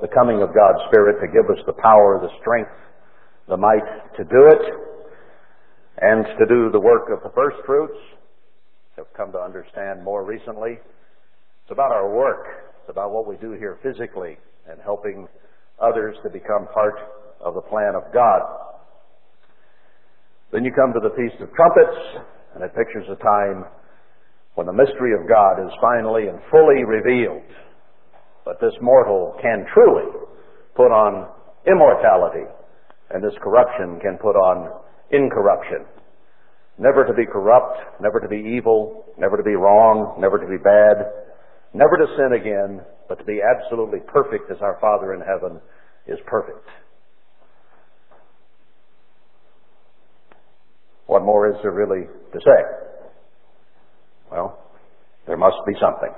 the coming of God's Spirit to give us the power, the strength, the might to do it, and to do the work of the first fruits. Have come to understand more recently. It's about our work. It's about what we do here physically and helping others to become part of the plan of God. Then you come to the Feast of Trumpets, and it pictures a time when the mystery of God is finally and fully revealed. But this mortal can truly put on immortality, and this corruption can put on incorruption. Never to be corrupt, never to be evil, never to be wrong, never to be bad, never to sin again, but to be absolutely perfect as our Father in heaven is perfect. What more is there really to say? Well, there must be something.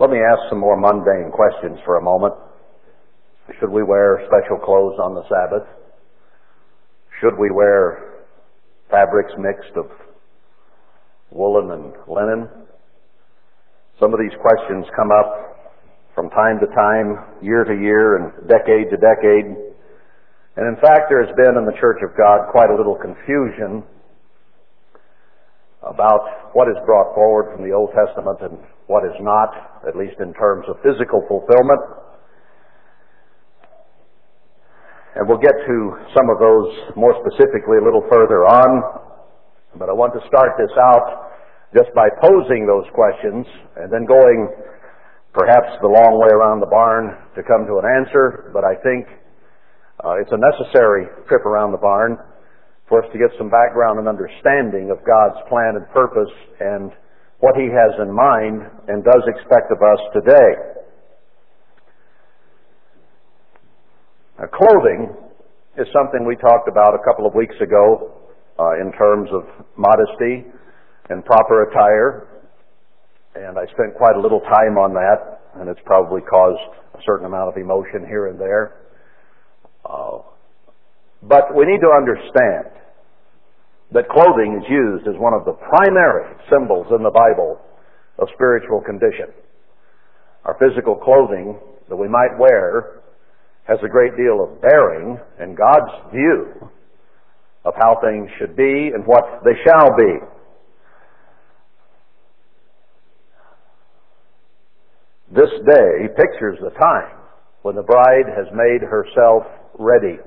Let me ask some more mundane questions for a moment. Should we wear special clothes on the Sabbath? Should we wear fabrics mixed of woolen and linen? Some of these questions come up from time to time, year to year, and decade to decade. And in fact, there has been in the Church of God quite a little confusion about what is brought forward from the Old Testament and what is not, at least in terms of physical fulfillment. And we'll get to some of those more specifically a little further on. But I want to start this out just by posing those questions and then going perhaps the long way around the barn to come to an answer. But I think uh, it's a necessary trip around the barn for us to get some background and understanding of God's plan and purpose and what He has in mind and does expect of us today. Now, clothing is something we talked about a couple of weeks ago uh, in terms of modesty and proper attire. And I spent quite a little time on that, and it's probably caused a certain amount of emotion here and there. Uh, but we need to understand that clothing is used as one of the primary symbols in the Bible of spiritual condition. Our physical clothing that we might wear has a great deal of bearing in God's view of how things should be and what they shall be. This day pictures the time when the bride has made herself ready.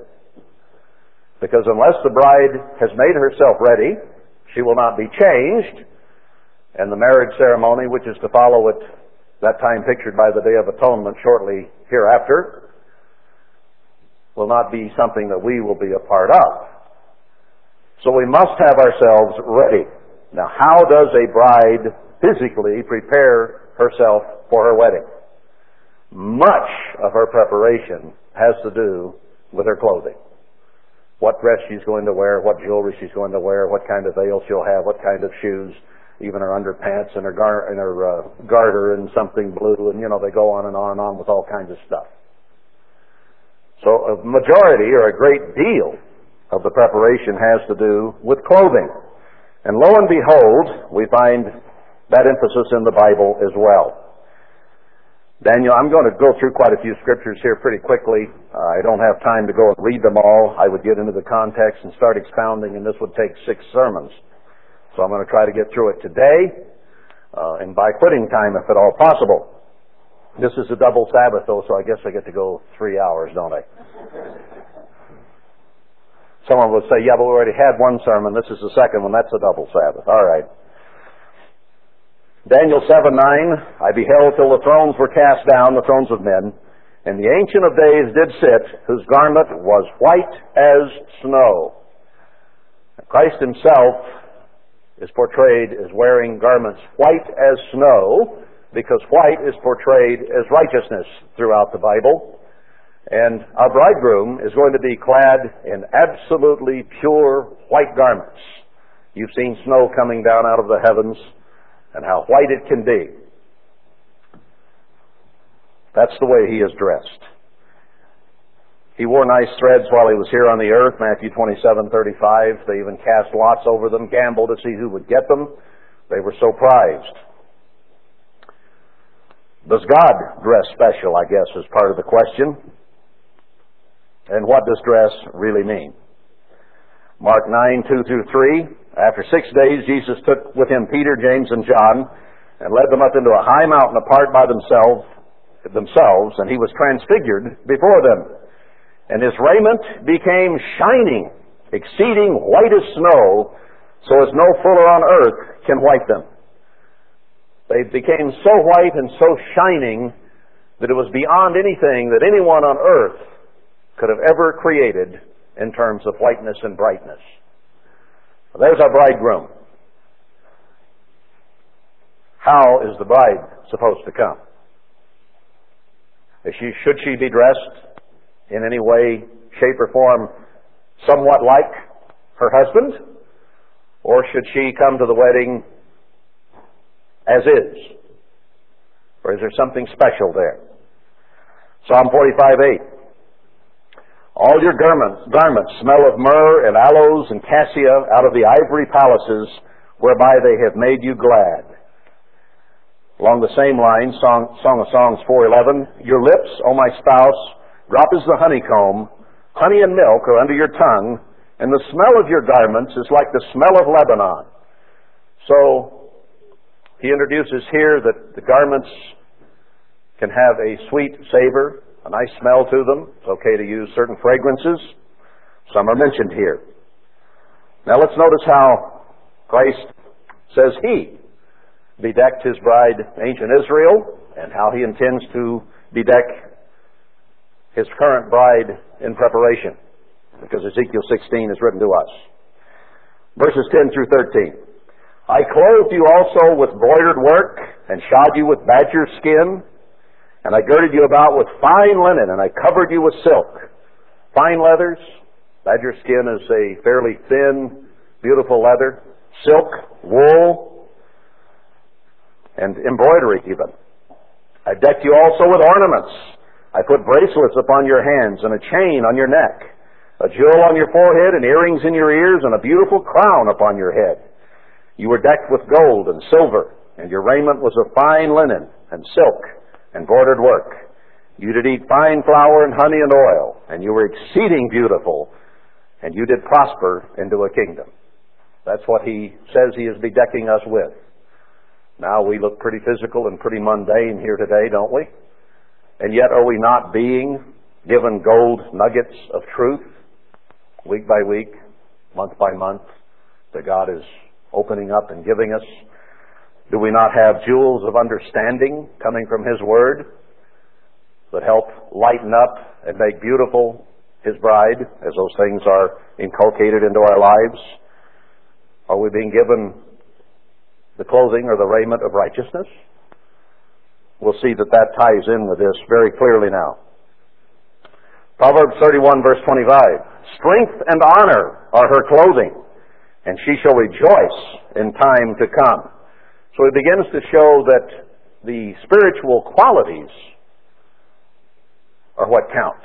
Because unless the bride has made herself ready, she will not be changed, and the marriage ceremony, which is to follow at that time pictured by the Day of Atonement shortly hereafter, will not be something that we will be a part of. So we must have ourselves ready. Now, how does a bride physically prepare herself for her wedding? Much of her preparation has to do with her clothing. What dress she's going to wear, what jewelry she's going to wear, what kind of veil she'll have, what kind of shoes, even her underpants and her, gar- and her uh, garter and something blue, and you know, they go on and on and on with all kinds of stuff. So a majority or a great deal of the preparation has to do with clothing. And lo and behold, we find that emphasis in the Bible as well. Daniel, I'm going to go through quite a few scriptures here pretty quickly. Uh, I don't have time to go and read them all. I would get into the context and start expounding, and this would take six sermons. So I'm going to try to get through it today, uh, and by quitting time if at all possible. This is a double Sabbath, though, so I guess I get to go three hours, don't I? Someone would say, yeah, but we already had one sermon. This is the second one. That's a double Sabbath. All right. Daniel 7 9, I beheld till the thrones were cast down, the thrones of men, and the Ancient of Days did sit, whose garment was white as snow. Christ himself is portrayed as wearing garments white as snow, because white is portrayed as righteousness throughout the Bible. And our bridegroom is going to be clad in absolutely pure white garments. You've seen snow coming down out of the heavens and how white it can be. That's the way he is dressed. He wore nice threads while he was here on the earth, Matthew 27, 35. They even cast lots over them, gambled to see who would get them. They were so prized. Does God dress special, I guess, is part of the question. And what does dress really mean? Mark 9, 2 through 3. After six days, Jesus took with him Peter, James, and John, and led them up into a high mountain apart by themselves, themselves, and he was transfigured before them. And his raiment became shining, exceeding white as snow, so as no fuller on earth can white them. They became so white and so shining that it was beyond anything that anyone on earth could have ever created in terms of whiteness and brightness. There's our bridegroom. How is the bride supposed to come? She, should she be dressed in any way, shape, or form somewhat like her husband? Or should she come to the wedding as is? Or is there something special there? Psalm 45 8. All your garments, garments smell of myrrh and aloes and cassia out of the ivory palaces whereby they have made you glad. Along the same line, Song, Song of Songs 4.11, Your lips, O my spouse, drop as the honeycomb, honey and milk are under your tongue, and the smell of your garments is like the smell of Lebanon. So, he introduces here that the garments can have a sweet savor, a nice smell to them. It's okay to use certain fragrances. Some are mentioned here. Now let's notice how Christ says he bedecked his bride, ancient Israel, and how he intends to bedeck his current bride in preparation. Because Ezekiel 16 is written to us. Verses 10 through 13. I clothed you also with broidered work, and shod you with badger skin, and I girded you about with fine linen, and I covered you with silk. Fine leathers. Badger skin is a fairly thin, beautiful leather. Silk, wool, and embroidery even. I decked you also with ornaments. I put bracelets upon your hands and a chain on your neck, a jewel on your forehead and earrings in your ears and a beautiful crown upon your head. You were decked with gold and silver, and your raiment was of fine linen and silk embroidered work. You did eat fine flour and honey and oil, and you were exceeding beautiful, and you did prosper into a kingdom. That's what he says he is bedecking us with. Now we look pretty physical and pretty mundane here today, don't we? And yet are we not being given gold nuggets of truth week by week, month by month, that God is opening up and giving us do we not have jewels of understanding coming from His Word that help lighten up and make beautiful His bride as those things are inculcated into our lives? Are we being given the clothing or the raiment of righteousness? We'll see that that ties in with this very clearly now. Proverbs 31 verse 25. Strength and honor are her clothing, and she shall rejoice in time to come. So it begins to show that the spiritual qualities are what count.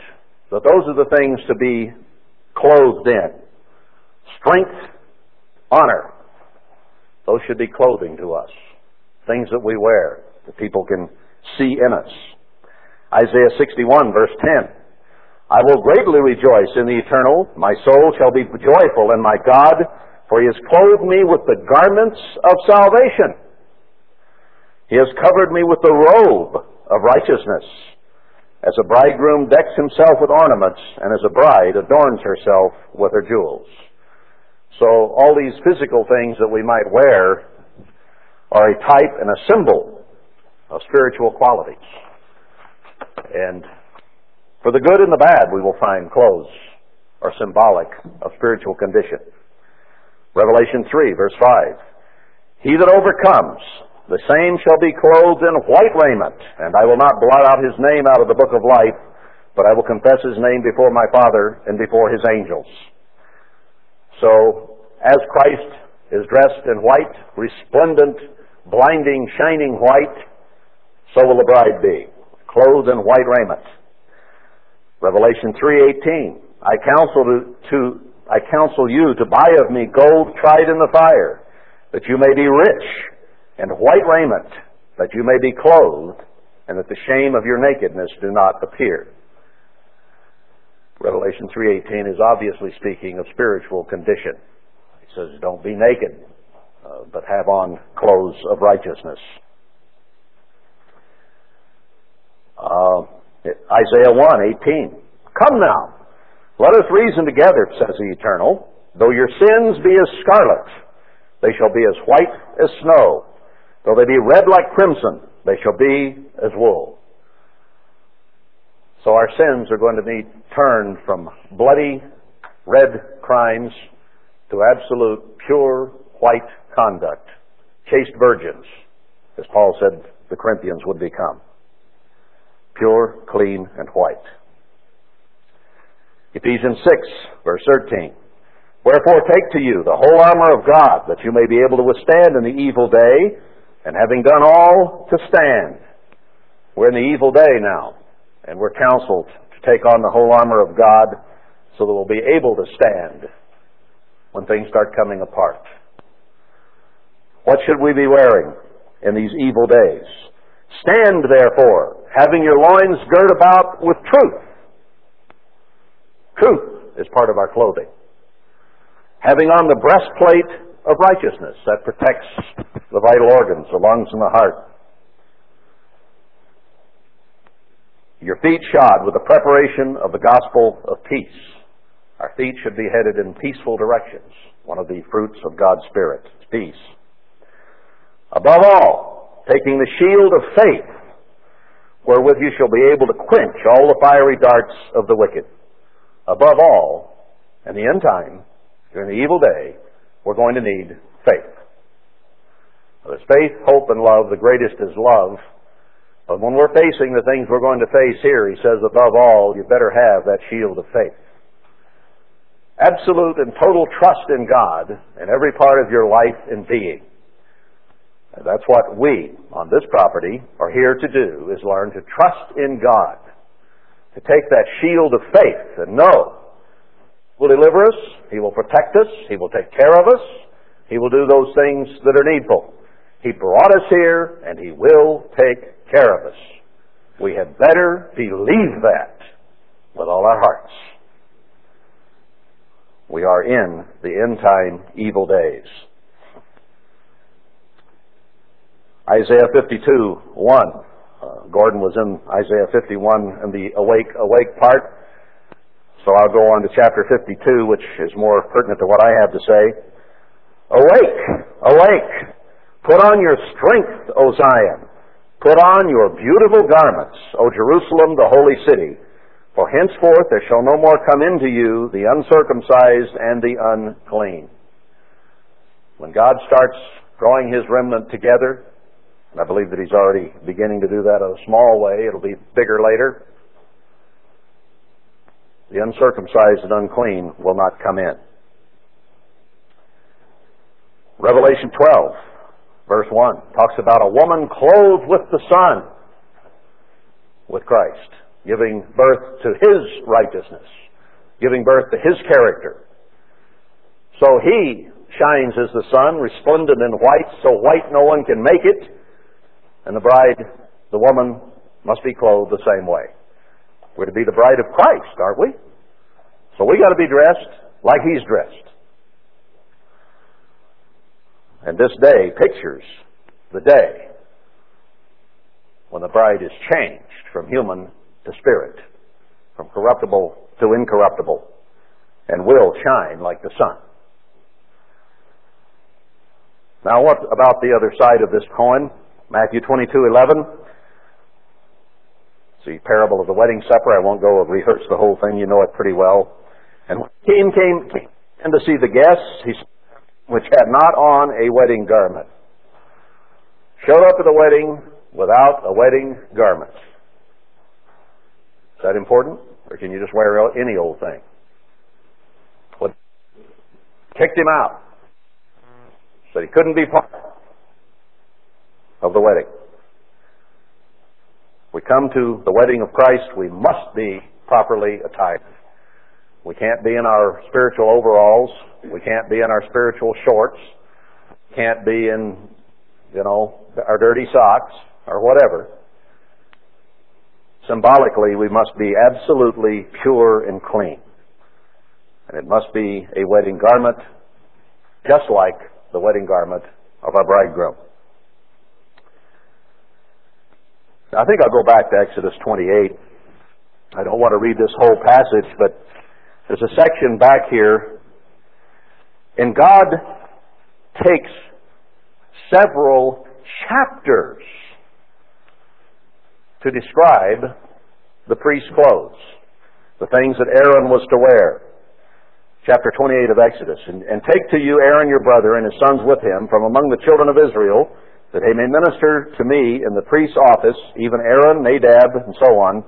That those are the things to be clothed in. Strength, honor. Those should be clothing to us. Things that we wear that people can see in us. Isaiah 61 verse 10. I will greatly rejoice in the eternal. My soul shall be joyful in my God, for he has clothed me with the garments of salvation. He has covered me with the robe of righteousness. As a bridegroom decks himself with ornaments, and as a bride adorns herself with her jewels. So all these physical things that we might wear are a type and a symbol of spiritual qualities. And for the good and the bad, we will find clothes are symbolic of spiritual condition. Revelation 3, verse 5. He that overcomes the same shall be clothed in white raiment, and I will not blot out his name out of the book of life, but I will confess his name before my Father and before his angels. So, as Christ is dressed in white, resplendent, blinding, shining white, so will the bride be, clothed in white raiment. Revelation 3:18 I counsel to, to I counsel you to buy of me gold tried in the fire, that you may be rich and white raiment, that you may be clothed, and that the shame of your nakedness do not appear. Revelation 3.18 is obviously speaking of spiritual condition. He says, don't be naked, uh, but have on clothes of righteousness. Uh, Isaiah 1:18. Come now, let us reason together, says the Eternal. Though your sins be as scarlet, they shall be as white as snow. Though they be red like crimson, they shall be as wool. So our sins are going to be turned from bloody red crimes to absolute pure white conduct. Chaste virgins, as Paul said the Corinthians would become. Pure, clean, and white. Ephesians 6, verse 13. Wherefore take to you the whole armor of God, that you may be able to withstand in the evil day, and having done all, to stand. We're in the evil day now, and we're counseled to take on the whole armor of God so that we'll be able to stand when things start coming apart. What should we be wearing in these evil days? Stand therefore, having your loins girt about with truth. Truth is part of our clothing having on the breastplate of righteousness that protects the vital organs, the lungs and the heart. Your feet shod with the preparation of the gospel of peace. Our feet should be headed in peaceful directions. One of the fruits of God's Spirit is peace. Above all, taking the shield of faith, wherewith you shall be able to quench all the fiery darts of the wicked. Above all, in the end time, during the evil day, we're going to need faith. There's faith, hope, and love. The greatest is love. But when we're facing the things we're going to face here, he says, above all, you better have that shield of faith. Absolute and total trust in God in every part of your life and being. And that's what we, on this property, are here to do, is learn to trust in God. To take that shield of faith and know will deliver us. He will protect us. He will take care of us. He will do those things that are needful. He brought us here, and He will take care of us. We had better believe that with all our hearts. We are in the end time evil days. Isaiah 52, 1. Uh, Gordon was in Isaiah 51 in the awake, awake part. So I'll go on to chapter 52, which is more pertinent to what I have to say. Awake, awake, put on your strength, O Zion. Put on your beautiful garments, O Jerusalem, the holy city. For henceforth there shall no more come into you the uncircumcised and the unclean. When God starts drawing his remnant together, and I believe that he's already beginning to do that in a small way, it'll be bigger later the uncircumcised and unclean will not come in. Revelation 12, verse 1, talks about a woman clothed with the sun, with Christ, giving birth to his righteousness, giving birth to his character. So he shines as the sun, resplendent in white, so white no one can make it, and the bride, the woman, must be clothed the same way. We're to be the bride of Christ, aren't we? So we got to be dressed like He's dressed. And this day pictures the day when the bride is changed from human to spirit, from corruptible to incorruptible, and will shine like the sun. Now what about the other side of this coin? Matthew 22:11 the parable of the wedding supper. I won't go rehearse the whole thing. You know it pretty well. And when king came, came in to see the guests, he which had not on a wedding garment, showed up at the wedding without a wedding garment. Is that important? Or can you just wear any old thing? What kicked him out. Said he couldn't be part of the wedding we come to the wedding of Christ, we must be properly attired. We can't be in our spiritual overalls. We can't be in our spiritual shorts. Can't be in, you know, our dirty socks or whatever. symbolically, we must be absolutely pure and clean. And it must be a wedding garment, just like the wedding garment of our bridegroom. I think I'll go back to Exodus 28. I don't want to read this whole passage, but there's a section back here, and God takes several chapters to describe the priest's clothes, the things that Aaron was to wear. Chapter 28 of Exodus. And, and take to you Aaron your brother and his sons with him from among the children of Israel, that they may minister to me in the priest's office, even Aaron, Nadab, and so on,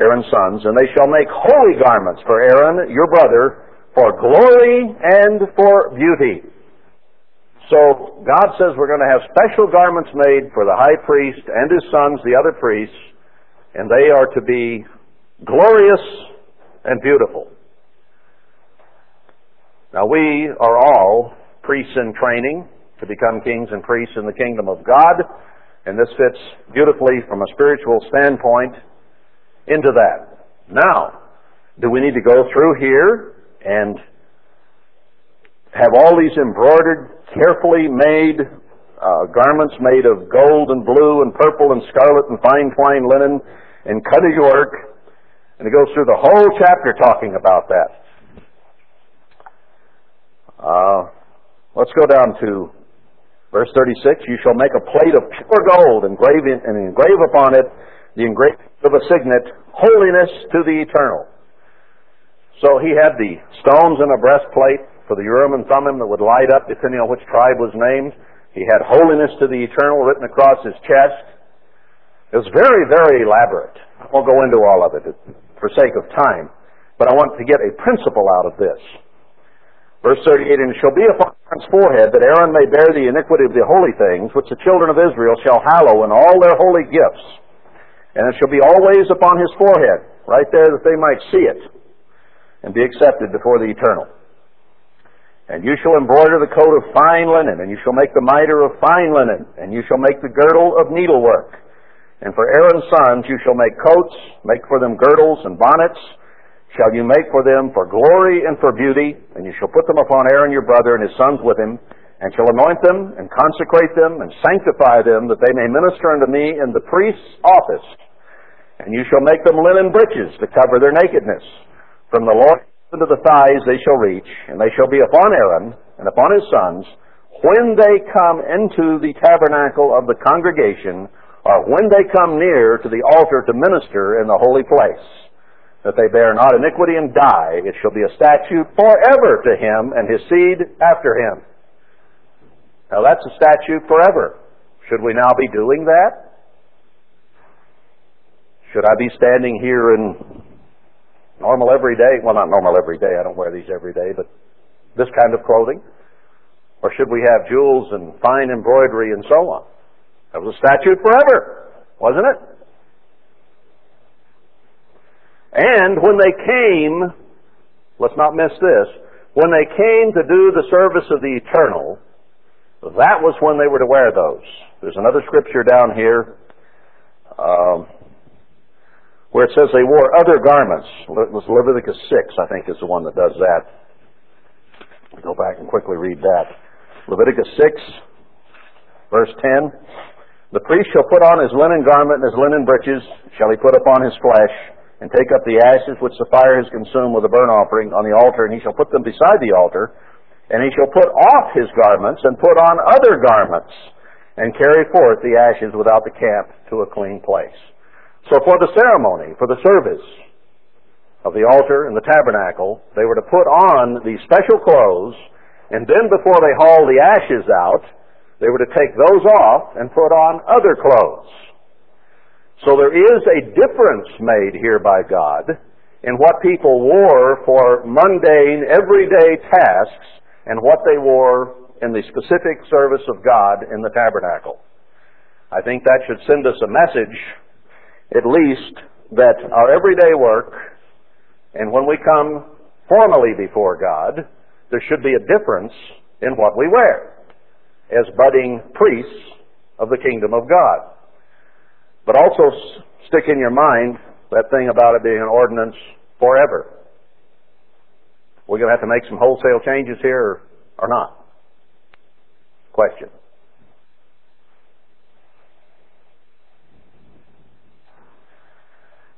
Aaron's sons, and they shall make holy garments for Aaron, your brother, for glory and for beauty. So God says we're going to have special garments made for the high priest and his sons, the other priests, and they are to be glorious and beautiful. Now we are all priests in training to become kings and priests in the kingdom of God. And this fits beautifully from a spiritual standpoint into that. Now, do we need to go through here and have all these embroidered, carefully made uh, garments made of gold and blue and purple and scarlet and fine twined linen and cut of York? And it goes through the whole chapter talking about that. Uh, let's go down to Verse 36, you shall make a plate of pure gold, engrave and engrave upon it the engraving of a signet, holiness to the eternal. So he had the stones in a breastplate for the Urim and Thummim that would light up depending on which tribe was named. He had holiness to the eternal written across his chest. It was very, very elaborate. I won't go into all of it for sake of time, but I want to get a principle out of this. Verse 38, And it shall be upon Aaron's forehead that Aaron may bear the iniquity of the holy things, which the children of Israel shall hallow in all their holy gifts. And it shall be always upon his forehead, right there that they might see it, and be accepted before the eternal. And you shall embroider the coat of fine linen, and you shall make the mitre of fine linen, and you shall make the girdle of needlework. And for Aaron's sons you shall make coats, make for them girdles and bonnets, shall you make for them for glory and for beauty, and you shall put them upon Aaron your brother and his sons with him, and shall anoint them and consecrate them and sanctify them, that they may minister unto me in the priest's office. And you shall make them linen breeches to cover their nakedness. From the loins unto the thighs they shall reach, and they shall be upon Aaron and upon his sons when they come into the tabernacle of the congregation, or when they come near to the altar to minister in the holy place that they bear not iniquity and die, it shall be a statute forever to him and his seed after him. Now that's a statute forever. Should we now be doing that? Should I be standing here in normal every day? Well, not normal every day. I don't wear these every day, but this kind of clothing? Or should we have jewels and fine embroidery and so on? That was a statute forever, wasn't it? And when they came, let's not miss this, when they came to do the service of the eternal, that was when they were to wear those. There's another scripture down here um, where it says they wore other garments. It was Leviticus 6, I think, is the one that does that. Go back and quickly read that. Leviticus 6, verse 10. The priest shall put on his linen garment and his linen breeches shall he put upon his flesh and take up the ashes which the fire has consumed with a burnt offering on the altar, and he shall put them beside the altar, and he shall put off his garments and put on other garments, and carry forth the ashes without the camp to a clean place. So for the ceremony, for the service of the altar and the tabernacle, they were to put on these special clothes, and then before they hauled the ashes out, they were to take those off and put on other clothes. So there is a difference made here by God in what people wore for mundane, everyday tasks and what they wore in the specific service of God in the tabernacle. I think that should send us a message, at least, that our everyday work and when we come formally before God, there should be a difference in what we wear as budding priests of the kingdom of God. But also stick in your mind that thing about it being an ordinance forever. We're going to have to make some wholesale changes here or, not? Question.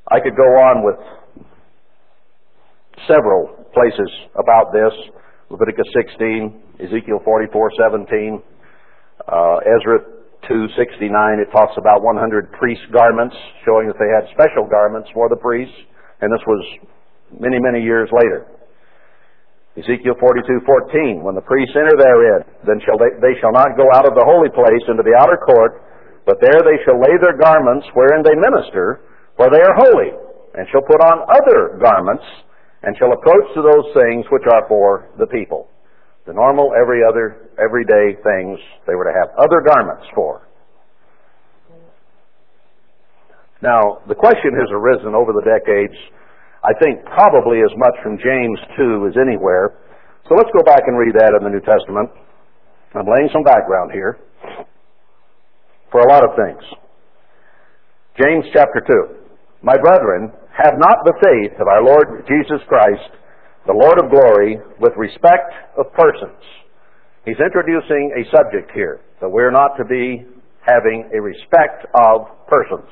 I could go on with several places about this. Leviticus 16, Ezekiel 44, 17, uh, Ezra 269, it talks about 100 priest garments, showing that they had special garments for the priests, and this was many, many years later. Ezekiel 42:14, when the priests enter therein, then shall they, they shall not go out of the holy place into the outer court, but there they shall lay their garments wherein they minister, for they are holy, and shall put on other garments, and shall approach to those things which are for the people. The normal, every other, everyday things they were to have other garments for. Now, the question has arisen over the decades I think probably as much from James 2 as anywhere. So let's go back and read that in the New Testament. I'm laying some background here for a lot of things. James chapter 2. My brethren, have not the faith of our Lord Jesus Christ, the Lord of glory, with respect of persons. He's introducing a subject here that we're not to be having a respect of persons.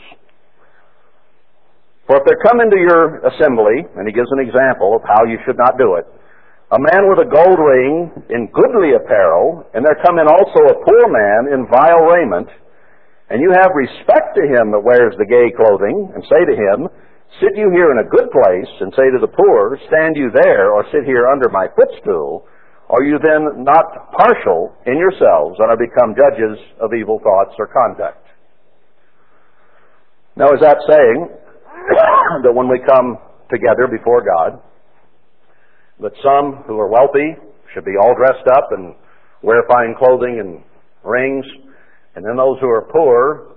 For if there come into your assembly, and he gives an example of how you should not do it, a man with a gold ring in goodly apparel, and there come in also a poor man in vile raiment, and you have respect to him that wears the gay clothing, and say to him, Sit you here in a good place, and say to the poor, Stand you there, or sit here under my footstool, are you then not partial in yourselves, and are become judges of evil thoughts or conduct? Now, is that saying that when we come together before God, that some who are wealthy should be all dressed up and wear fine clothing and rings, and then those who are poor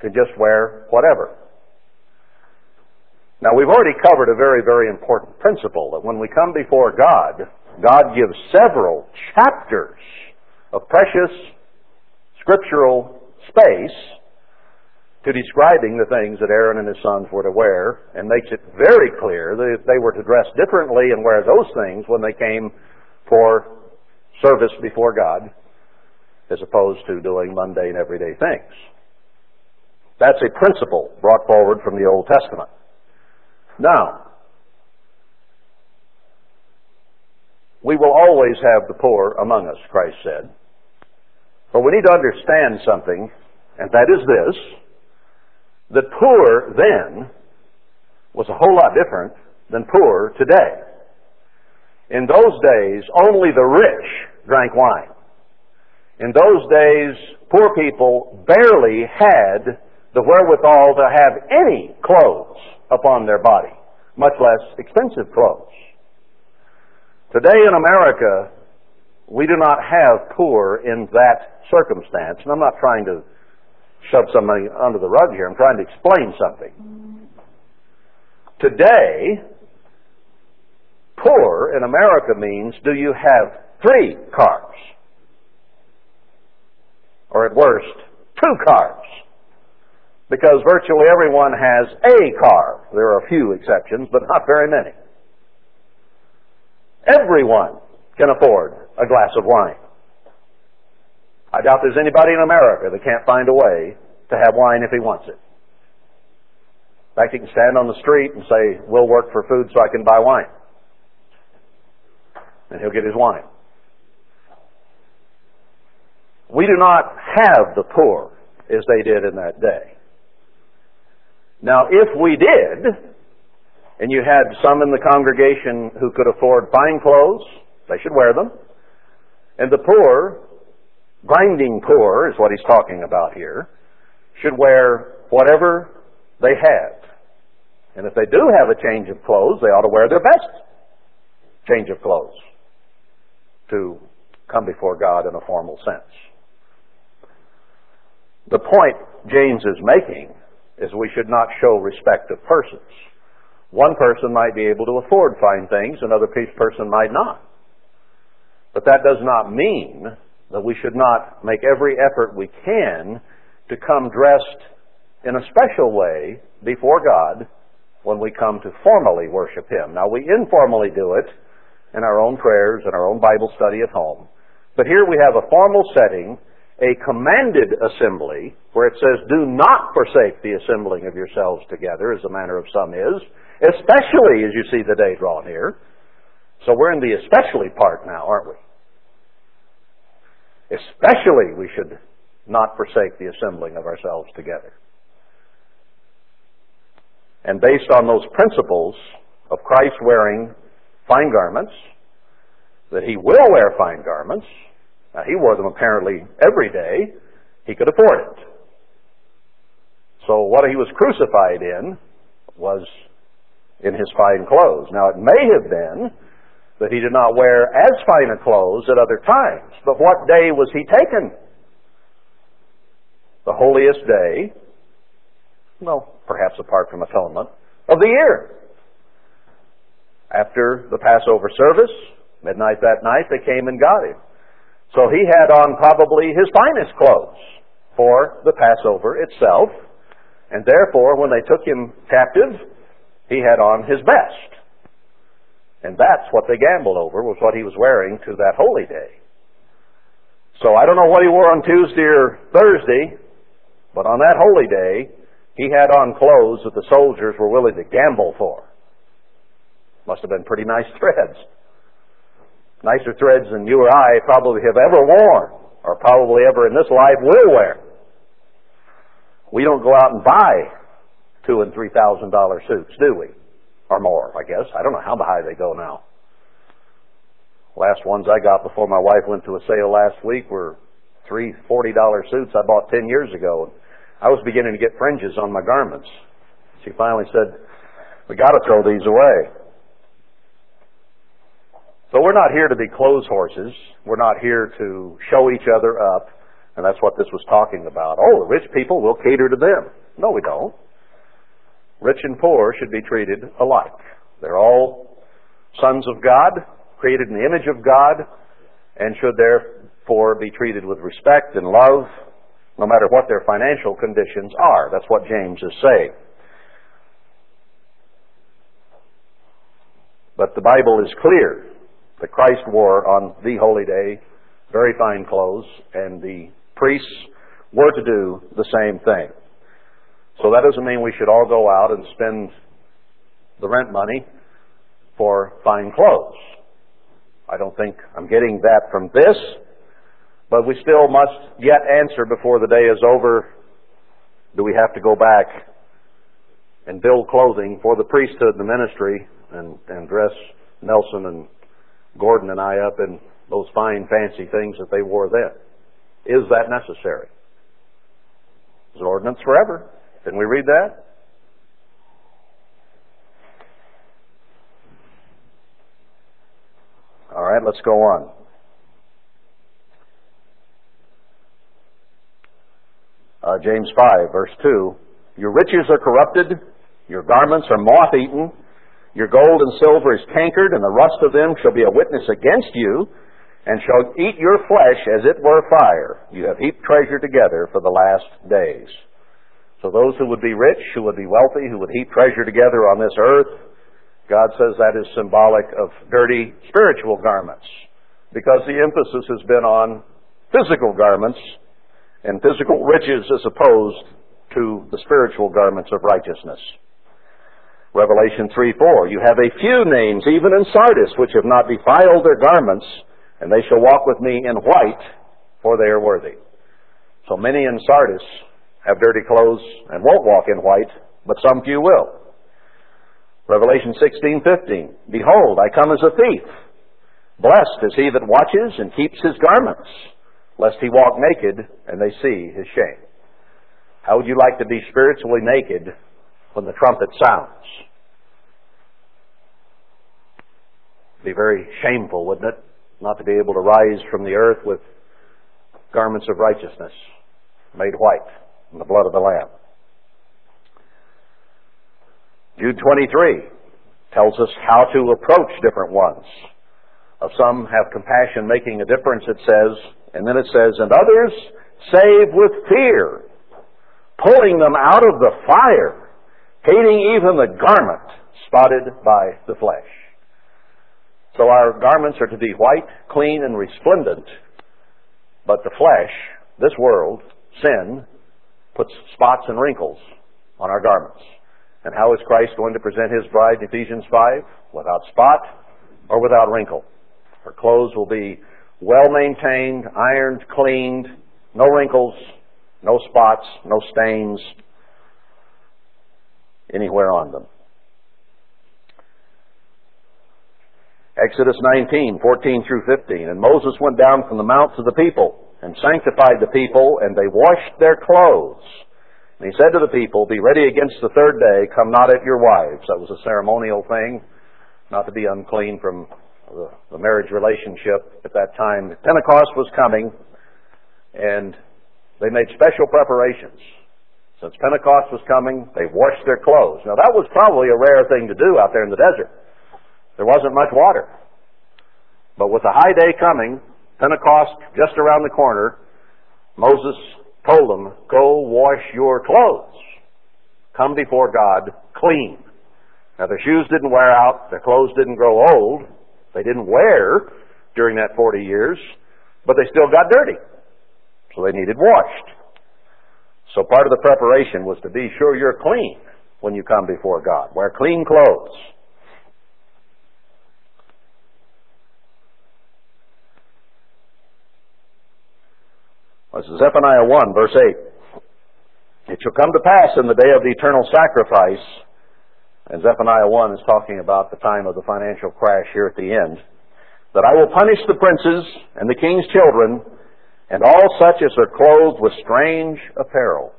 can just wear whatever. Now we've already covered a very, very important principle that when we come before God, God gives several chapters of precious scriptural space to describing the things that Aaron and his sons were to wear and makes it very clear that if they were to dress differently and wear those things when they came for service before God as opposed to doing mundane everyday things. That's a principle brought forward from the Old Testament. Now, we will always have the poor among us, Christ said. But we need to understand something, and that is this the poor then was a whole lot different than poor today. In those days, only the rich drank wine. In those days, poor people barely had the wherewithal to have any clothes upon their body, much less expensive clothes. Today in America, we do not have poor in that circumstance, and I'm not trying to shove somebody under the rug here. I'm trying to explain something. Today, poor in America means do you have three cars? Or at worst, two cars. Because virtually everyone has a car. There are a few exceptions, but not very many. Everyone can afford a glass of wine. I doubt there's anybody in America that can't find a way to have wine if he wants it. In fact, he can stand on the street and say, We'll work for food so I can buy wine. And he'll get his wine. We do not have the poor as they did in that day. Now, if we did, and you had some in the congregation who could afford fine clothes, they should wear them. And the poor grinding poor is what he's talking about here, should wear whatever they have. And if they do have a change of clothes, they ought to wear their best change of clothes to come before God in a formal sense. The point James is making is we should not show respect of persons. One person might be able to afford fine things, another person might not. But that does not mean that we should not make every effort we can to come dressed in a special way before God when we come to formally worship Him. Now, we informally do it in our own prayers and our own Bible study at home. But here we have a formal setting, a commanded assembly, where it says, Do not forsake the assembling of yourselves together, as the manner of some is, especially as you see the day draw near. So we're in the especially part now, aren't we? Especially we should not forsake the assembling of ourselves together. And based on those principles of Christ wearing fine garments, that he will wear fine garments, now he wore them apparently every day, he could afford it. So what he was crucified in was in his fine clothes. Now it may have been that he did not wear as fine a clothes at other times, but what day was he taken? The holiest day well, perhaps apart from atonement, of the year. After the Passover service, midnight that night, they came and got him. So he had on probably his finest clothes for the Passover itself, and therefore, when they took him captive, he had on his best. And that's what they gambled over, was what he was wearing to that holy day. So I don't know what he wore on Tuesday or Thursday, but on that holy day, he had on clothes that the soldiers were willing to gamble for. Must have been pretty nice threads. Nicer threads than you or I probably have ever worn, or probably ever in this life will wear. We don't go out and buy two and three thousand dollar suits, do we? Or more, I guess. I don't know how high they go now. Last ones I got before my wife went to a sale last week were three forty dollar suits I bought ten years ago. I was beginning to get fringes on my garments. She finally said, we gotta throw these away. So we're not here to be clothes horses. We're not here to show each other up. And that's what this was talking about. Oh, the rich people, will cater to them. No, we don't. Rich and poor should be treated alike. They're all sons of God, created in the image of God, and should therefore be treated with respect and love no matter what their financial conditions are. That's what James is saying. But the Bible is clear that Christ wore on the holy day very fine clothes, and the priests were to do the same thing. So that doesn't mean we should all go out and spend the rent money for fine clothes. I don't think I'm getting that from this. But we still must yet answer before the day is over do we have to go back and build clothing for the priesthood and the ministry and, and dress Nelson and Gordon and I up in those fine, fancy things that they wore then? Is that necessary? It's an ordinance forever. Didn't we read that? All right, let's go on. uh, James 5, verse 2. Your riches are corrupted, your garments are moth eaten, your gold and silver is cankered, and the rust of them shall be a witness against you, and shall eat your flesh as it were fire. You have heaped treasure together for the last days. So those who would be rich, who would be wealthy, who would heap treasure together on this earth, God says that is symbolic of dirty spiritual garments. Because the emphasis has been on physical garments and physical riches as opposed to the spiritual garments of righteousness. Revelation 3 4. You have a few names, even in Sardis, which have not defiled their garments, and they shall walk with me in white, for they are worthy. So many in Sardis have dirty clothes and won't walk in white, but some few will. Revelation 16:15 Behold, I come as a thief. Blessed is he that watches and keeps his garments, lest he walk naked and they see his shame. How would you like to be spiritually naked when the trumpet sounds? It'd Be very shameful, wouldn't it? Not to be able to rise from the earth with garments of righteousness made white in the blood of the Lamb. Jude 23 tells us how to approach different ones. Of some have compassion making a difference, it says, and then it says, and others save with fear, pulling them out of the fire, hating even the garment spotted by the flesh. So our garments are to be white, clean, and resplendent, but the flesh, this world, sin, puts spots and wrinkles on our garments. And how is Christ going to present his bride in Ephesians 5? Without spot or without wrinkle. Her clothes will be well maintained, ironed, cleaned, no wrinkles, no spots, no stains anywhere on them. Exodus 19, 14 through 15. And Moses went down from the mount to the people and sanctified the people, and they washed their clothes. And he said to the people, Be ready against the third day, come not at your wives. That was a ceremonial thing, not to be unclean from the, the marriage relationship at that time. Pentecost was coming, and they made special preparations. Since Pentecost was coming, they washed their clothes. Now that was probably a rare thing to do out there in the desert. There wasn't much water. But with the high day coming, Pentecost just around the corner, Moses told them, Go wash your clothes. Come before God clean. Now their shoes didn't wear out, their clothes didn't grow old, they didn't wear during that 40 years, but they still got dirty. So they needed washed. So part of the preparation was to be sure you're clean when you come before God. Wear clean clothes. This is Zephaniah 1, verse 8. It shall come to pass in the day of the eternal sacrifice, and Zephaniah 1 is talking about the time of the financial crash here at the end, that I will punish the princes and the king's children, and all such as are clothed with strange apparel.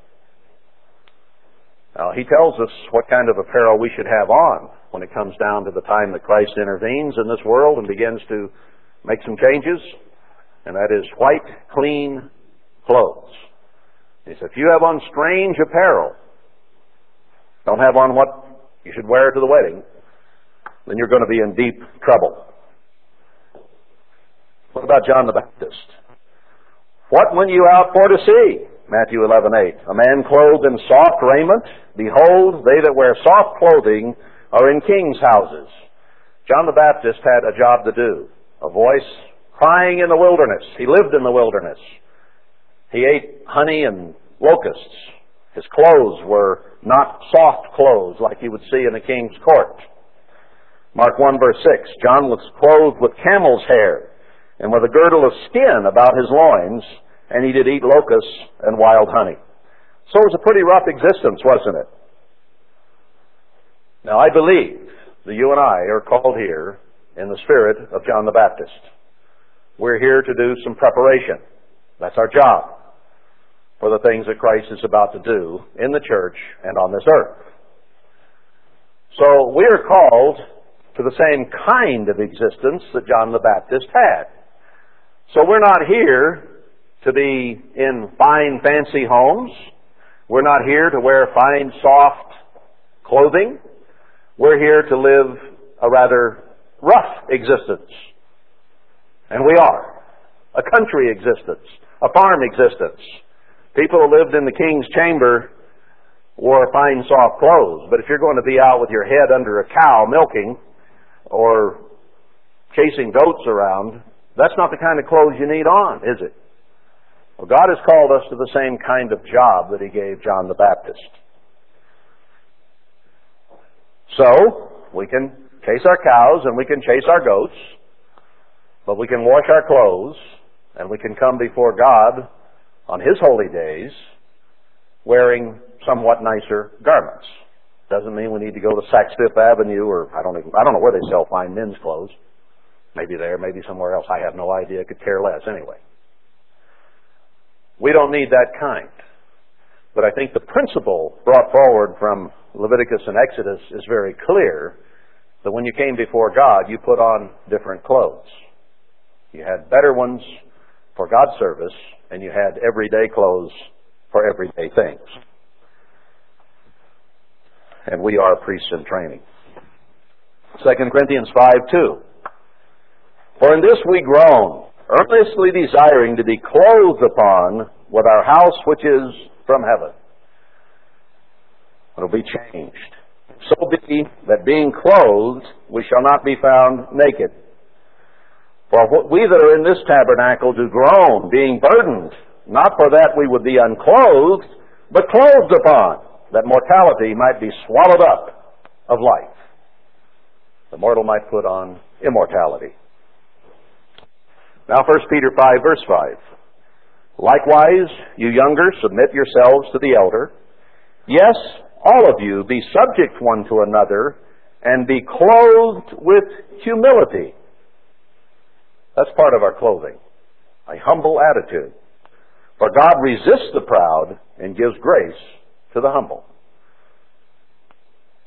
Now, he tells us what kind of apparel we should have on when it comes down to the time that Christ intervenes in this world and begins to make some changes, and that is white, clean clothes. He says, if you have on strange apparel, don't have on what you should wear to the wedding, then you're going to be in deep trouble. What about John the Baptist? What went you out for to see? Matthew 11:8. A man clothed in soft raiment. Behold, they that wear soft clothing are in kings' houses. John the Baptist had a job to do. A voice crying in the wilderness. He lived in the wilderness. He ate honey and locusts. His clothes were not soft clothes like you would see in a king's court. Mark 1 verse 6, John was clothed with camel's hair and with a girdle of skin about his loins, and he did eat locusts and wild honey. So it was a pretty rough existence, wasn't it? Now I believe that you and I are called here in the spirit of John the Baptist. We're here to do some preparation. That's our job for the things that Christ is about to do in the church and on this earth. So we are called to the same kind of existence that John the Baptist had. So we're not here to be in fine, fancy homes. We're not here to wear fine, soft clothing. We're here to live a rather rough existence. And we are. A country existence. A farm existence. People who lived in the king's chamber wore fine soft clothes, but if you're going to be out with your head under a cow milking or chasing goats around, that's not the kind of clothes you need on, is it? Well, God has called us to the same kind of job that He gave John the Baptist. So, we can chase our cows and we can chase our goats, but we can wash our clothes and we can come before God on his holy days wearing somewhat nicer garments. Doesn't mean we need to go to Saks Fifth Avenue or I don't even, I don't know where they sell fine men's clothes. Maybe there, maybe somewhere else. I have no idea. Could care less anyway. We don't need that kind. But I think the principle brought forward from Leviticus and Exodus is very clear that when you came before God, you put on different clothes. You had better ones for God's service, and you had everyday clothes for everyday things. And we are priests in training. 2 Corinthians 5 2. For in this we groan, earnestly desiring to be clothed upon with our house which is from heaven. It'll be changed. So be that being clothed, we shall not be found naked. For we that are in this tabernacle do groan, being burdened, not for that we would be unclothed, but clothed upon, that mortality might be swallowed up of life. The mortal might put on immortality. Now 1 Peter 5 verse 5. Likewise, you younger, submit yourselves to the elder. Yes, all of you be subject one to another and be clothed with humility. That's part of our clothing. A humble attitude. For God resists the proud and gives grace to the humble.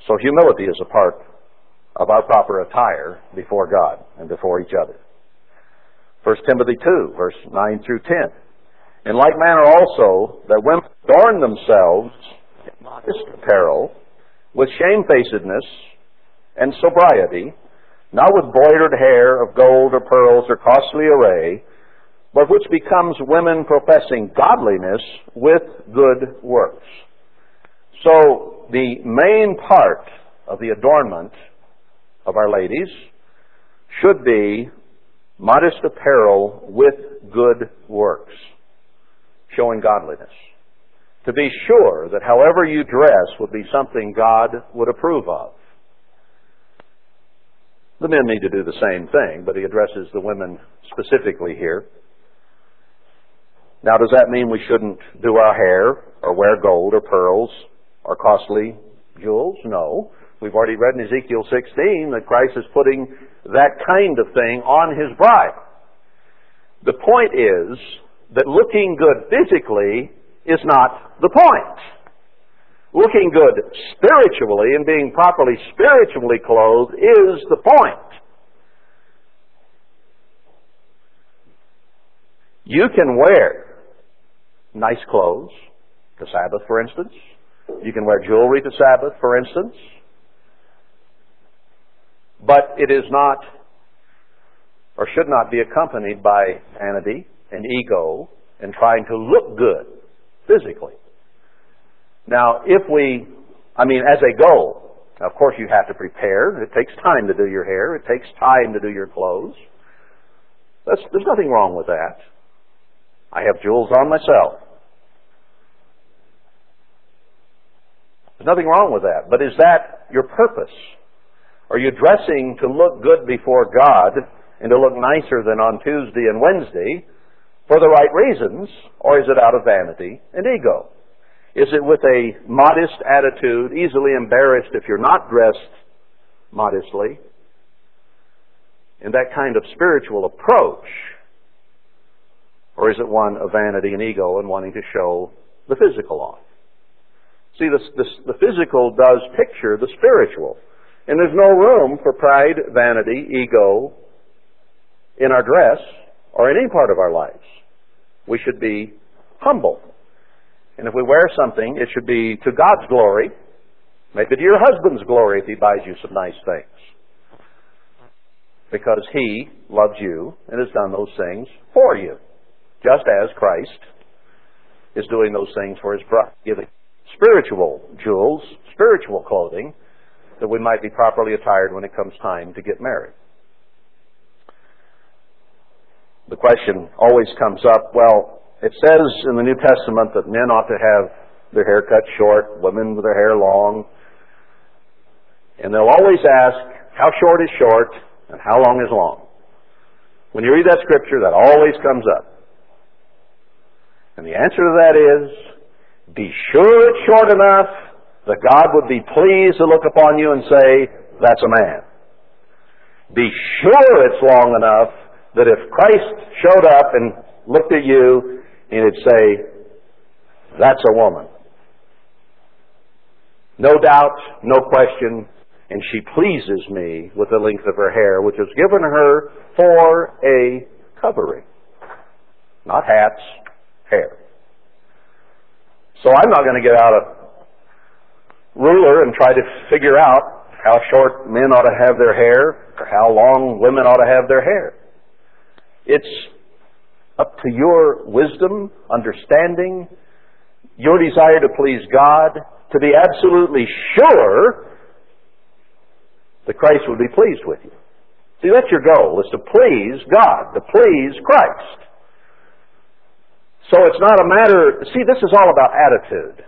So humility is a part of our proper attire before God and before each other. 1 Timothy 2, verse 9 through 10. In like manner also, that women adorn themselves in modest apparel, with shamefacedness and sobriety, not with broidered hair of gold or pearls or costly array, but which becomes women professing godliness with good works. So, the main part of the adornment of our ladies should be modest apparel with good works, showing godliness. To be sure that however you dress would be something God would approve of. The men need to do the same thing, but he addresses the women specifically here. Now, does that mean we shouldn't do our hair or wear gold or pearls or costly jewels? No. We've already read in Ezekiel 16 that Christ is putting that kind of thing on his bride. The point is that looking good physically is not the point. Looking good spiritually and being properly spiritually clothed is the point. You can wear nice clothes to Sabbath, for instance. You can wear jewelry to Sabbath, for instance. But it is not, or should not be accompanied by vanity and ego and trying to look good physically. Now, if we, I mean, as a goal, of course you have to prepare. It takes time to do your hair. It takes time to do your clothes. That's, there's nothing wrong with that. I have jewels on myself. There's nothing wrong with that. But is that your purpose? Are you dressing to look good before God and to look nicer than on Tuesday and Wednesday for the right reasons, or is it out of vanity and ego? Is it with a modest attitude, easily embarrassed if you're not dressed modestly? In that kind of spiritual approach? Or is it one of vanity and ego and wanting to show the physical off? See, this, this, the physical does picture the spiritual. And there's no room for pride, vanity, ego in our dress or in any part of our lives. We should be humble. And if we wear something, it should be to God's glory, maybe to your husband's glory if he buys you some nice things. Because he loves you and has done those things for you. Just as Christ is doing those things for his bride, giving spiritual jewels, spiritual clothing, that we might be properly attired when it comes time to get married. The question always comes up, well, it says in the New Testament that men ought to have their hair cut short, women with their hair long. And they'll always ask, how short is short and how long is long? When you read that scripture, that always comes up. And the answer to that is, be sure it's short enough that God would be pleased to look upon you and say, that's a man. Be sure it's long enough that if Christ showed up and looked at you, he'd say, that's a woman. No doubt, no question, and she pleases me with the length of her hair, which is given her for a covering. Not hats, hair. So I'm not going to get out of ruler and try to figure out how short men ought to have their hair or how long women ought to have their hair. It's up to your wisdom, understanding, your desire to please God to be absolutely sure that Christ would be pleased with you. See, that's your goal, is to please God, to please Christ. So it's not a matter, see, this is all about attitude.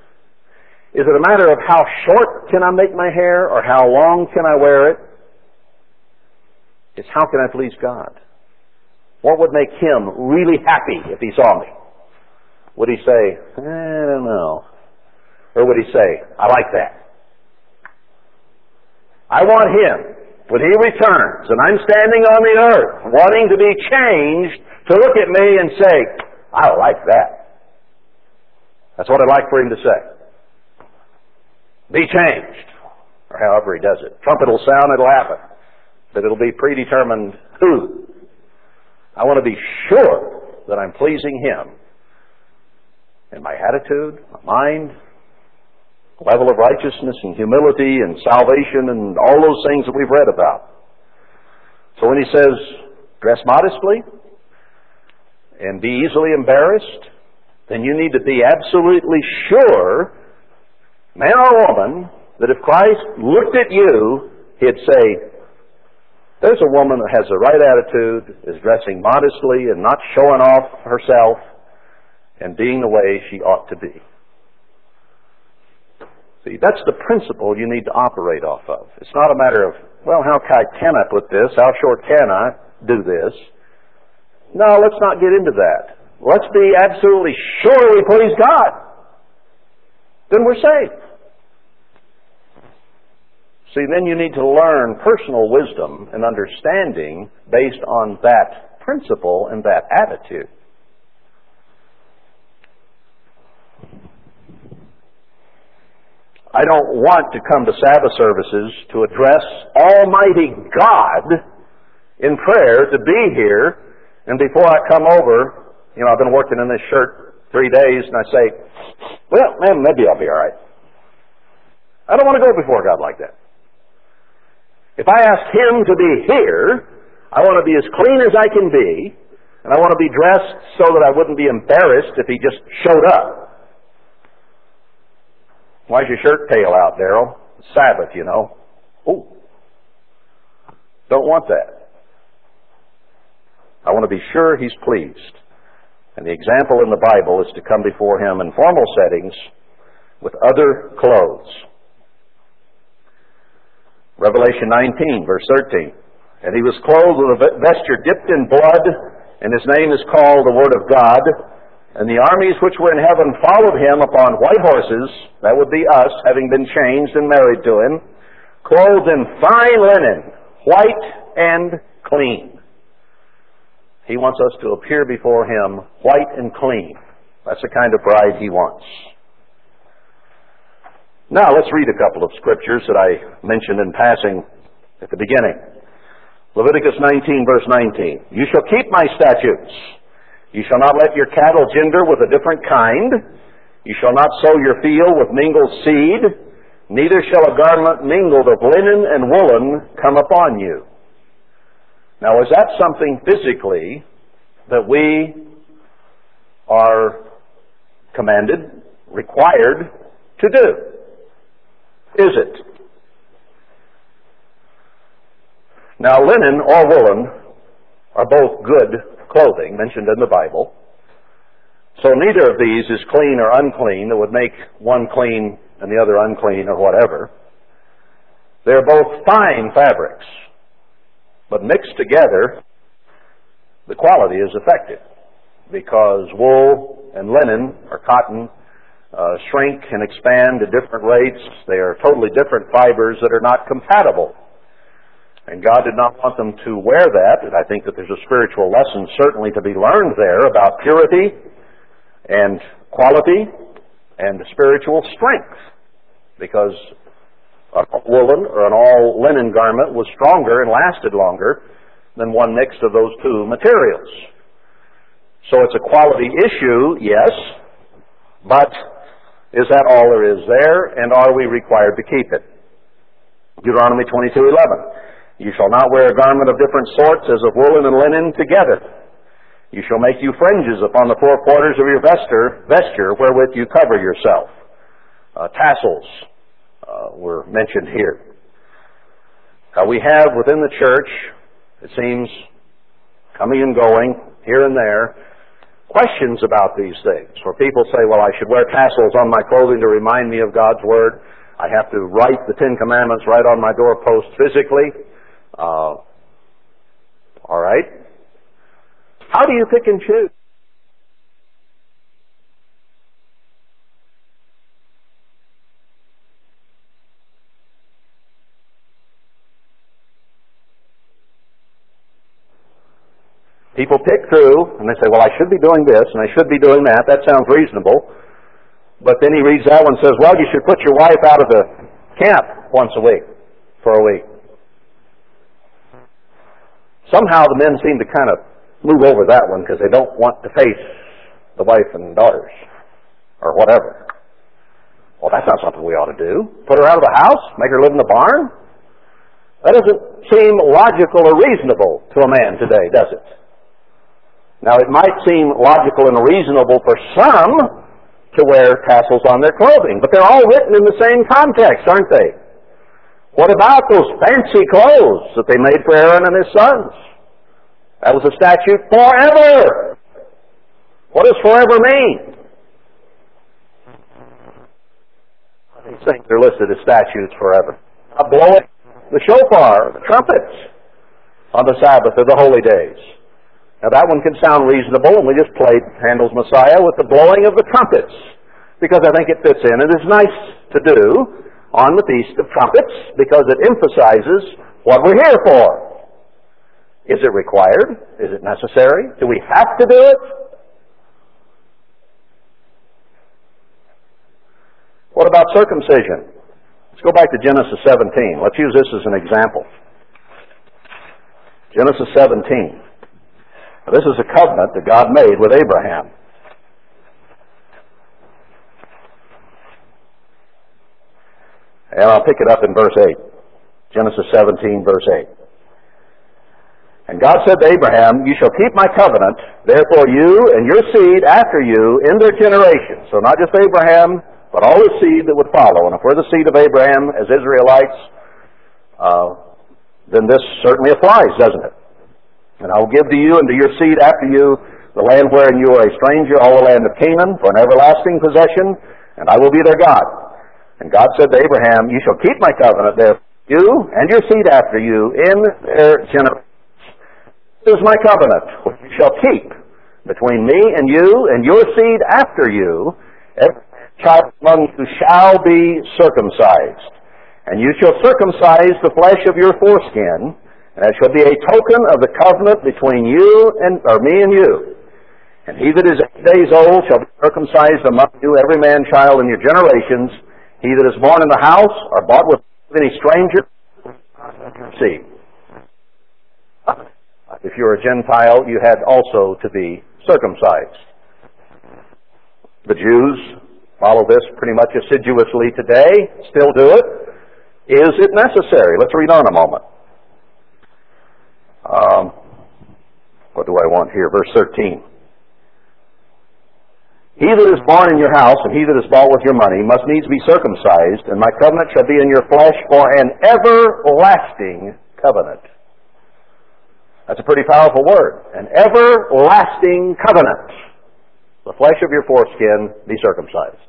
Is it a matter of how short can I make my hair or how long can I wear it? It's how can I please God? What would make him really happy if he saw me? Would he say, I don't know? Or would he say, I like that? I want him, when he returns and I'm standing on the earth wanting to be changed, to look at me and say, I like that. That's what I'd like for him to say. Be changed. Or however he does it. Trumpet will sound, it'll happen. But it'll be predetermined who. I want to be sure that I'm pleasing him in my attitude, my mind, level of righteousness and humility and salvation and all those things that we've read about. So when he says, dress modestly and be easily embarrassed, then you need to be absolutely sure, man or woman, that if Christ looked at you, he'd say, there's a woman that has the right attitude, is dressing modestly and not showing off herself, and being the way she ought to be. See, that's the principle you need to operate off of. It's not a matter of, well, how can I put this? How short can I do this? No, let's not get into that. Let's be absolutely sure we please God. Then we're safe. See, then you need to learn personal wisdom and understanding based on that principle and that attitude. I don't want to come to Sabbath services to address Almighty God in prayer to be here, and before I come over, you know, I've been working in this shirt three days, and I say, well, man, maybe I'll be all right. I don't want to go before God like that. If I ask Him to be here, I want to be as clean as I can be, and I want to be dressed so that I wouldn't be embarrassed if He just showed up. Why's your shirt tail out, Darryl? Sabbath, you know. Oh. Don't want that. I want to be sure he's pleased. And the example in the Bible is to come before him in formal settings with other clothes. Revelation 19, verse 13. And he was clothed with a vesture dipped in blood, and his name is called the Word of God. And the armies which were in heaven followed him upon white horses, that would be us, having been changed and married to him, clothed in fine linen, white and clean. He wants us to appear before him white and clean. That's the kind of bride he wants. Now let's read a couple of scriptures that I mentioned in passing at the beginning. Leviticus 19 verse 19. You shall keep my statutes you shall not let your cattle gender with a different kind. You shall not sow your field with mingled seed. Neither shall a garment mingled of linen and woolen come upon you. Now, is that something physically that we are commanded, required to do? Is it? Now, linen or woolen are both good clothing mentioned in the Bible. So neither of these is clean or unclean that would make one clean and the other unclean or whatever. They're both fine fabrics, but mixed together, the quality is affected because wool and linen or cotton uh, shrink and expand at different rates. They are totally different fibers that are not compatible and God did not want them to wear that. And I think that there's a spiritual lesson certainly to be learned there about purity and quality and spiritual strength. Because a woolen or an all linen garment was stronger and lasted longer than one mixed of those two materials. So it's a quality issue, yes, but is that all there is there, and are we required to keep it? Deuteronomy 22:11. You shall not wear a garment of different sorts as of woolen and linen together. You shall make you fringes upon the four quarters of your vesture, vesture wherewith you cover yourself. uh, tassels uh, were mentioned here. We have within the church, it seems, coming and going here and there, questions about these things where people say, well, I should wear tassels on my clothing to remind me of God's Word. I have to write the Ten Commandments right on my doorpost physically. Uh, all right. How do you pick and choose? People pick through and they say, well, I should be doing this and I should be doing that. That sounds reasonable. But then he reads that one and says, well, you should put your wife out of the camp once a week, for a week. Somehow the men seem to kind of move over that one because they don't want to face the wife and daughters or whatever. Well, that's not something we ought to do. Put her out of the house? Make her live in the barn? That doesn't seem logical or reasonable to a man today, does it? Now, it might seem logical and reasonable for some to wear tassels on their clothing, but they're all written in the same context, aren't they? What about those fancy clothes that they made for Aaron and his sons? That was a statute forever. What does forever mean? These things are listed as statutes forever. A blowing the shofar, the trumpets, on the Sabbath or the holy days. Now that one can sound reasonable, and we just played Handel's Messiah with the blowing of the trumpets, because I think it fits in. It is nice to do on the Feast of Trumpets, because it emphasizes what we're here for. Is it required? Is it necessary? Do we have to do it? What about circumcision? Let's go back to Genesis 17. Let's use this as an example. Genesis 17. This is a covenant that God made with Abraham. And I'll pick it up in verse 8. Genesis 17, verse 8. And God said to Abraham, You shall keep my covenant, therefore you and your seed after you in their generations. So not just Abraham, but all his seed that would follow. And if we're the seed of Abraham as Israelites, uh, then this certainly applies, doesn't it? And I will give to you and to your seed after you the land wherein you are a stranger, all the land of Canaan, for an everlasting possession, and I will be their God. And God said to Abraham, You shall keep my covenant there, you and your seed after you in their generations. This is my covenant, which you shall keep between me and you and your seed after you. Every child among you shall be circumcised. And you shall circumcise the flesh of your foreskin, and it shall be a token of the covenant between you and, or me and you. And he that is eight days old shall be circumcised among you, every man child in your generations. He that is born in the house or bought with any stranger, see. If you're a Gentile, you had also to be circumcised. The Jews follow this pretty much assiduously today, still do it. Is it necessary? Let's read on a moment. Um, what do I want here? Verse 13. He that is born in your house and he that is bought with your money must needs be circumcised, and my covenant shall be in your flesh for an everlasting covenant. That's a pretty powerful word. An everlasting covenant. The flesh of your foreskin be circumcised.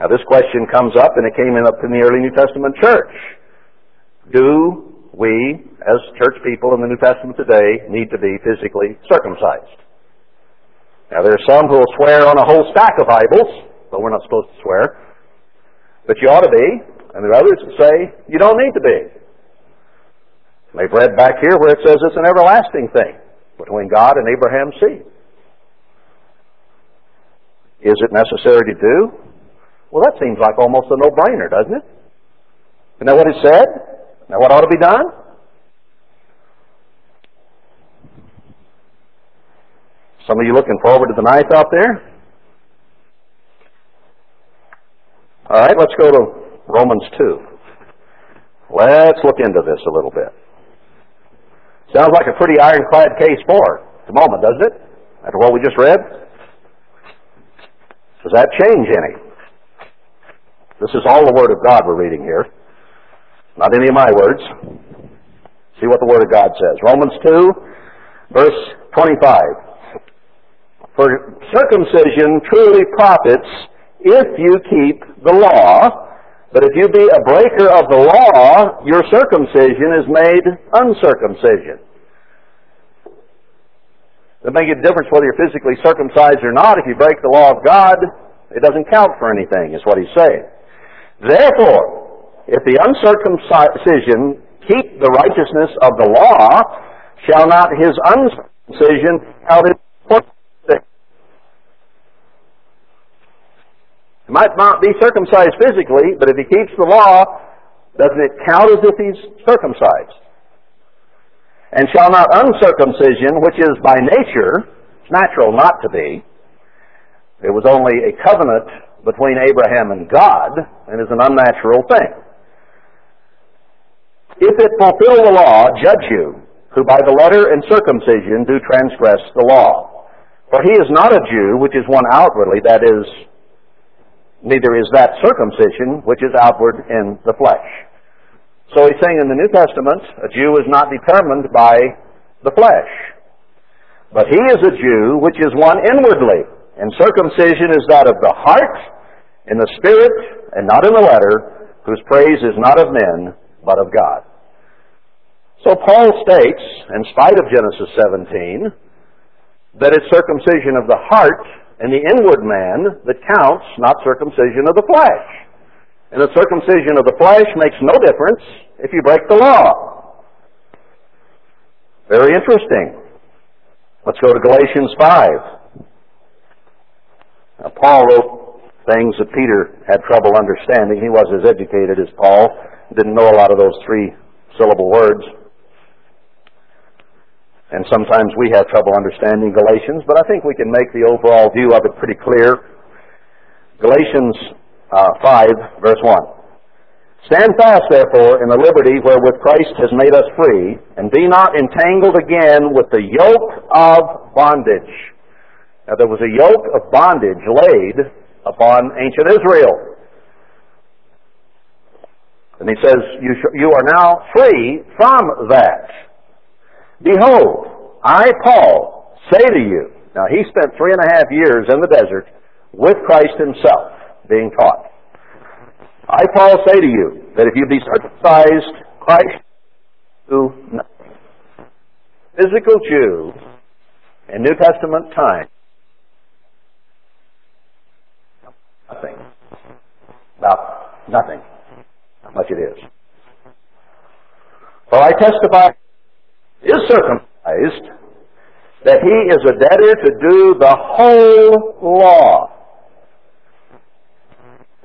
Now this question comes up, and it came up in the early New Testament church. Do we, as church people in the New Testament today, need to be physically circumcised. Now, there are some who will swear on a whole stack of Bibles, but we're not supposed to swear. But you ought to be, and there are others who say you don't need to be. They've read back here where it says it's an everlasting thing between God and Abraham's seed. Is it necessary to do? Well, that seems like almost a no-brainer, doesn't it? Isn't that what it said? Now, what ought to be done? Some of you looking forward to the ninth out there? All right, let's go to Romans 2. Let's look into this a little bit. Sounds like a pretty ironclad case for the moment, doesn't it? After what we just read? Does that change any? This is all the Word of God we're reading here. Not any of my words. See what the Word of God says. Romans 2, verse 25. For circumcision truly profits if you keep the law, but if you be a breaker of the law, your circumcision is made uncircumcision. It make a difference whether you're physically circumcised or not. If you break the law of God, it doesn't count for anything, is what he's saying. Therefore, if the uncircumcision keep the righteousness of the law, shall not his uncircumcision count it He might not be circumcised physically, but if he keeps the law, doesn't it count as if he's circumcised? And shall not uncircumcision, which is by nature, it's natural not to be, it was only a covenant between Abraham and God, and is an unnatural thing. If it fulfill the law, judge you, who by the letter and circumcision do transgress the law. For he is not a Jew, which is one outwardly, that is, neither is that circumcision, which is outward in the flesh. So he's saying in the New Testament, a Jew is not determined by the flesh. But he is a Jew, which is one inwardly. And circumcision is that of the heart, in the spirit, and not in the letter, whose praise is not of men, but of God. So Paul states, in spite of Genesis 17, that it's circumcision of the heart and the inward man that counts, not circumcision of the flesh. And the circumcision of the flesh makes no difference if you break the law. Very interesting. Let's go to Galatians 5. Now, Paul wrote things that Peter had trouble understanding. He was as educated as Paul, didn't know a lot of those three syllable words. And sometimes we have trouble understanding Galatians, but I think we can make the overall view of it pretty clear. Galatians uh, 5, verse 1. Stand fast, therefore, in the liberty wherewith Christ has made us free, and be not entangled again with the yoke of bondage. Now, there was a yoke of bondage laid upon ancient Israel. And he says, you, sh- you are now free from that. Behold, I, Paul, say to you, now he spent three and a half years in the desert with Christ himself being taught. I, Paul, say to you that if you be circumcised, Christ do. Physical Jew in New Testament time, nothing. About nothing. How much it is. For I testify is circumcised, that he is a debtor to do the whole law.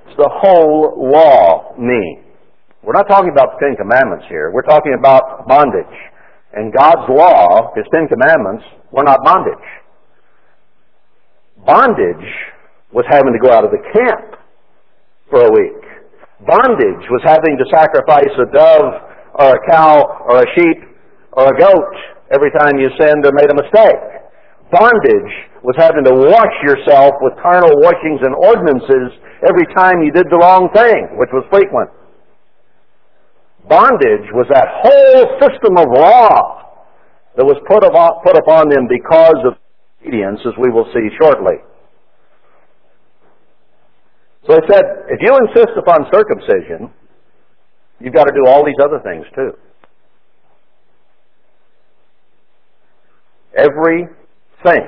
It's the whole law mean? We're not talking about the Ten Commandments here. We're talking about bondage. And God's law, His Ten Commandments, were not bondage. Bondage was having to go out of the camp for a week. Bondage was having to sacrifice a dove or a cow or a sheep or a goat every time you sinned or made a mistake. Bondage was having to wash yourself with carnal washings and ordinances every time you did the wrong thing, which was frequent. Bondage was that whole system of law that was put, upon, them because of obedience, as we will see shortly. So I said, if you insist upon circumcision, you've got to do all these other things too. Everything.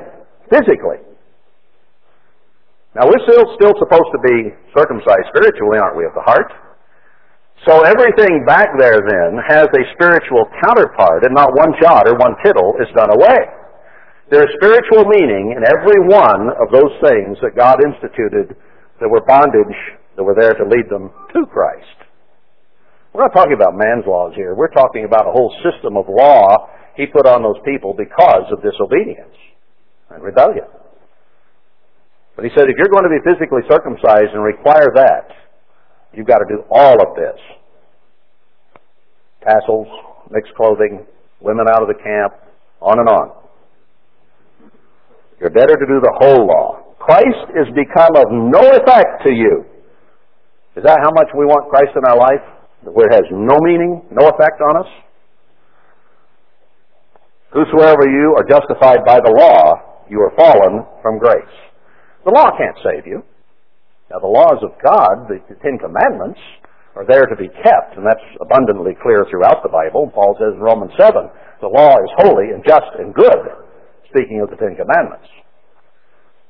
Physically. Now we're still, still supposed to be circumcised spiritually, aren't we, of the heart? So everything back there then has a spiritual counterpart, and not one jot or one tittle is done away. There is spiritual meaning in every one of those things that God instituted that were bondage that were there to lead them to Christ. We're not talking about man's laws here. We're talking about a whole system of law he put on those people because of disobedience and rebellion. But he said, if you're going to be physically circumcised and require that, you've got to do all of this. Tassels, mixed clothing, women out of the camp, on and on. You're better to do the whole law. Christ is become of no effect to you. Is that how much we want Christ in our life? Where it has no meaning, no effect on us? Whosoever you are justified by the law, you are fallen from grace. The law can't save you. Now the laws of God, the Ten Commandments, are there to be kept, and that's abundantly clear throughout the Bible. Paul says in Romans 7, the law is holy and just and good, speaking of the Ten Commandments.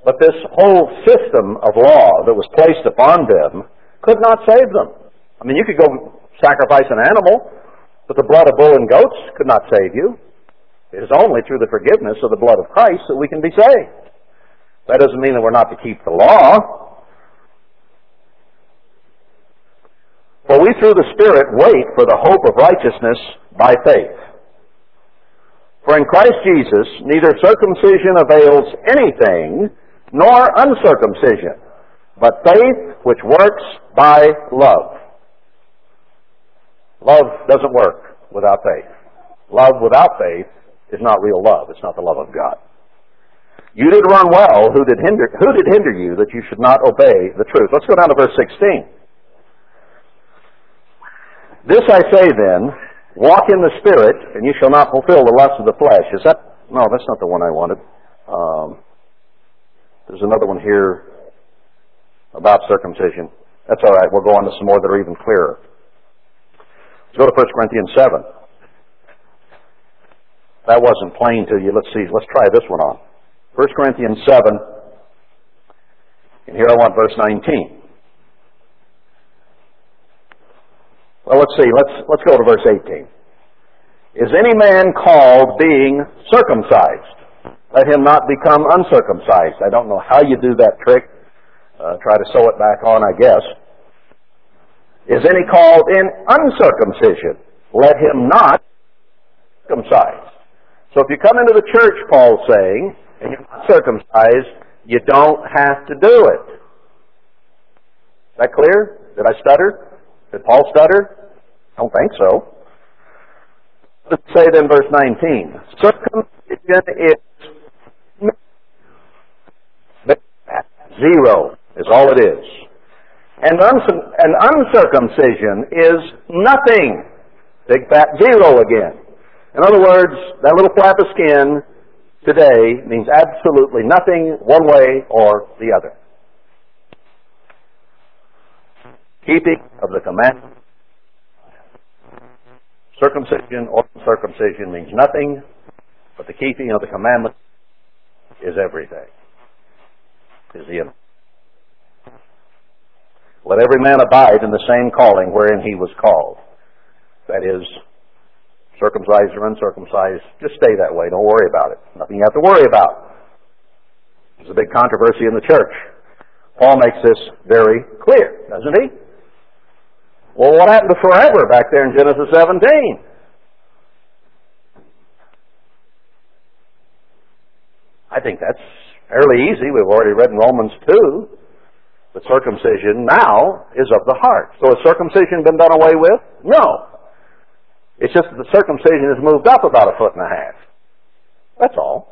But this whole system of law that was placed upon them could not save them. I mean, you could go sacrifice an animal, but the blood of bull and goats could not save you. It is only through the forgiveness of the blood of Christ that we can be saved. That doesn't mean that we're not to keep the law. For we through the Spirit wait for the hope of righteousness by faith. For in Christ Jesus neither circumcision avails anything, nor uncircumcision, but faith which works by love. Love doesn't work without faith. Love without faith is not real love. It's not the love of God. You did run well. Who did hinder, who did hinder you that you should not obey the truth? Let's go down to verse 16. This I say then, walk in the Spirit, and you shall not fulfill the lust of the flesh. Is that, no, that's not the one I wanted. Um, there's another one here about circumcision. That's all right. We'll go on to some more that are even clearer. Let's go to 1 Corinthians 7. That wasn't plain to you. Let's see. Let's try this one on. 1 Corinthians 7. And here I want verse 19. Well, let's see. Let's, let's go to verse 18. Is any man called being circumcised? Let him not become uncircumcised. I don't know how you do that trick. Uh, try to sew it back on, I guess. Is any called in uncircumcision? Let him not circumcised. So if you come into the church, Paul's saying, and you're not circumcised, you don't have to do it. Is that clear? Did I stutter? Did Paul stutter? I don't think so. Let's say then verse 19. Circumcision is Zero is all it is. And, an uncircumcision is nothing. Big fat zero again. In other words, that little flap of skin today means absolutely nothing one way or the other. Keeping of the commandment. Circumcision or circumcision means nothing, but the keeping of the commandment is everything is the Let every man abide in the same calling wherein he was called. That is, circumcised or uncircumcised, just stay that way. Don't worry about it. Nothing you have to worry about. There's a big controversy in the church. Paul makes this very clear, doesn't he? Well, what happened to forever back there in Genesis 17? I think that's fairly easy. We've already read in Romans 2 that circumcision now is of the heart. So has circumcision been done away with? No. It's just that the circumcision has moved up about a foot and a half. That's all.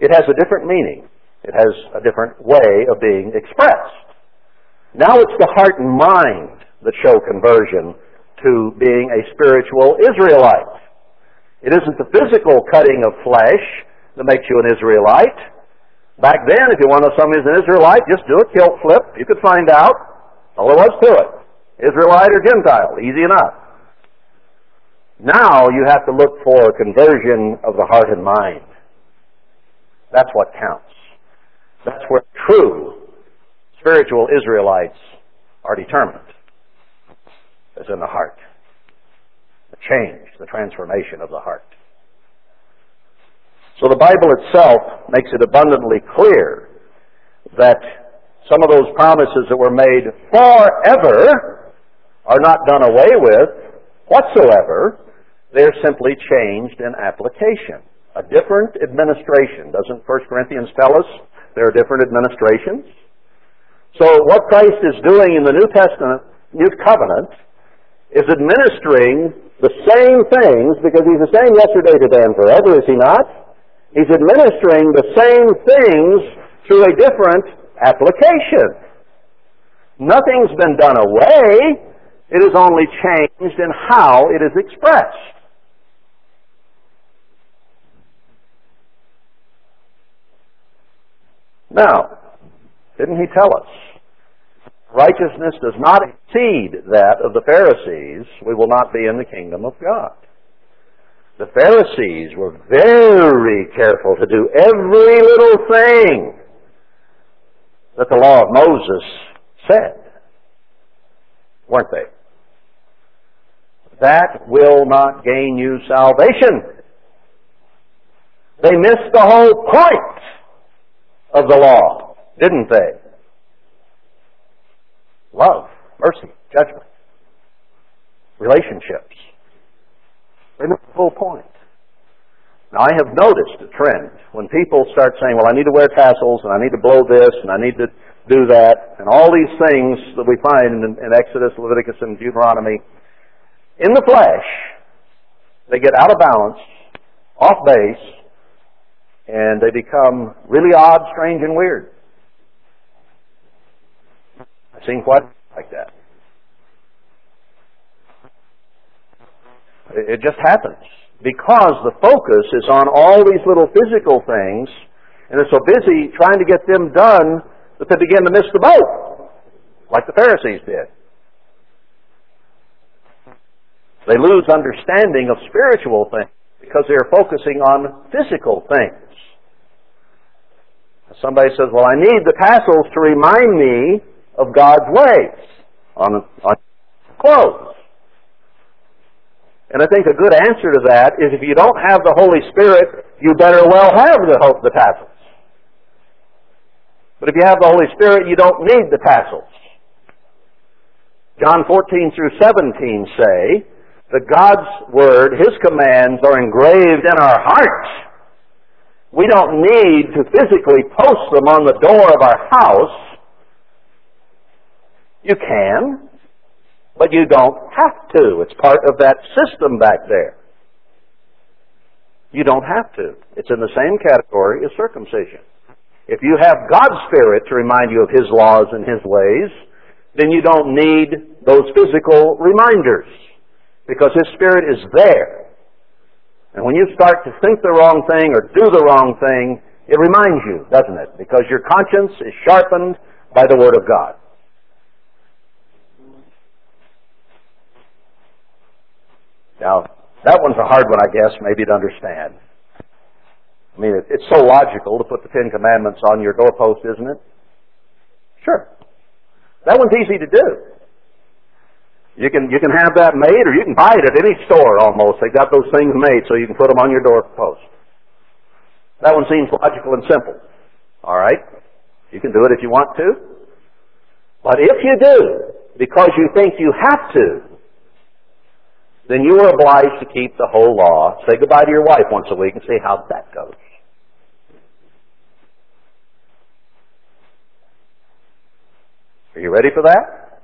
It has a different meaning. It has a different way of being expressed. Now it's the heart and mind that show conversion to being a spiritual Israelite. It isn't the physical cutting of flesh that makes you an Israelite. Back then, if you wanted to know somebody an Israelite, just do a kilt flip. You could find out. All there was to it. Israelite or Gentile. Easy enough. Now you have to look for conversion of the heart and mind. That's what counts. That's where true spiritual Israelites are determined. Is in the heart. The change, the transformation of the heart. So the Bible itself makes it abundantly clear that some of those promises that were made forever are not done away with whatsoever. They're simply changed in application. A different administration. Doesn't 1 Corinthians tell us there are different administrations? So what Christ is doing in the New Testament, New Covenant, is administering the same things because He's the same yesterday, today, and forever, is He not? He's administering the same things through a different application. Nothing's been done away. It is only changed in how it is expressed. Now, didn't he tell us? Righteousness does not exceed that of the Pharisees. We will not be in the kingdom of God. The Pharisees were very careful to do every little thing that the law of Moses said. Weren't they? That will not gain you salvation. They missed the whole point of the law, didn't they? Love, mercy, judgment, relationships. They missed the whole point. Now, I have noticed a trend when people start saying, well, I need to wear tassels, and I need to blow this, and I need to do that, and all these things that we find in, in Exodus, Leviticus, and Deuteronomy, in the flesh, they get out of balance, off base, and they become really odd, strange, and weird. I've seen quite like that. It just happens because the focus is on all these little physical things, and they're so busy trying to get them done that they begin to miss the boat, like the Pharisees did. They lose understanding of spiritual things because they are focusing on physical things. Somebody says, well, I need the tassels to remind me of God's ways on, on clothes. And I think a good answer to that is if you don't have the Holy Spirit, you better well have the, the tassels. But if you have the Holy Spirit, you don't need the tassels. John 14 through 17 say that God's Word, His commands, are engraved in our hearts. We don't need to physically post them on the door of our house. You can, but you don't have to. It's part of that system back there. You don't have to. It's in the same category as circumcision. If you have God's Spirit to remind you of His laws and His ways, then you don't need those physical reminders because His Spirit is there. And when you start to think the wrong thing or do the wrong thing, it reminds you, doesn't it? Because your conscience is sharpened by the Word of God. Now, that one's a hard one, I guess, maybe to understand. I mean, it, it's so logical to put the Ten Commandments on your doorpost, isn't it? Sure. That one's easy to do. You can you can have that made, or you can buy it at any store almost. They got those things made so you can put them on your doorpost. That one seems logical and simple. All right, you can do it if you want to. But if you do, because you think you have to, then you are obliged to keep the whole law. Say goodbye to your wife once a week and see how that goes. Are you ready for that?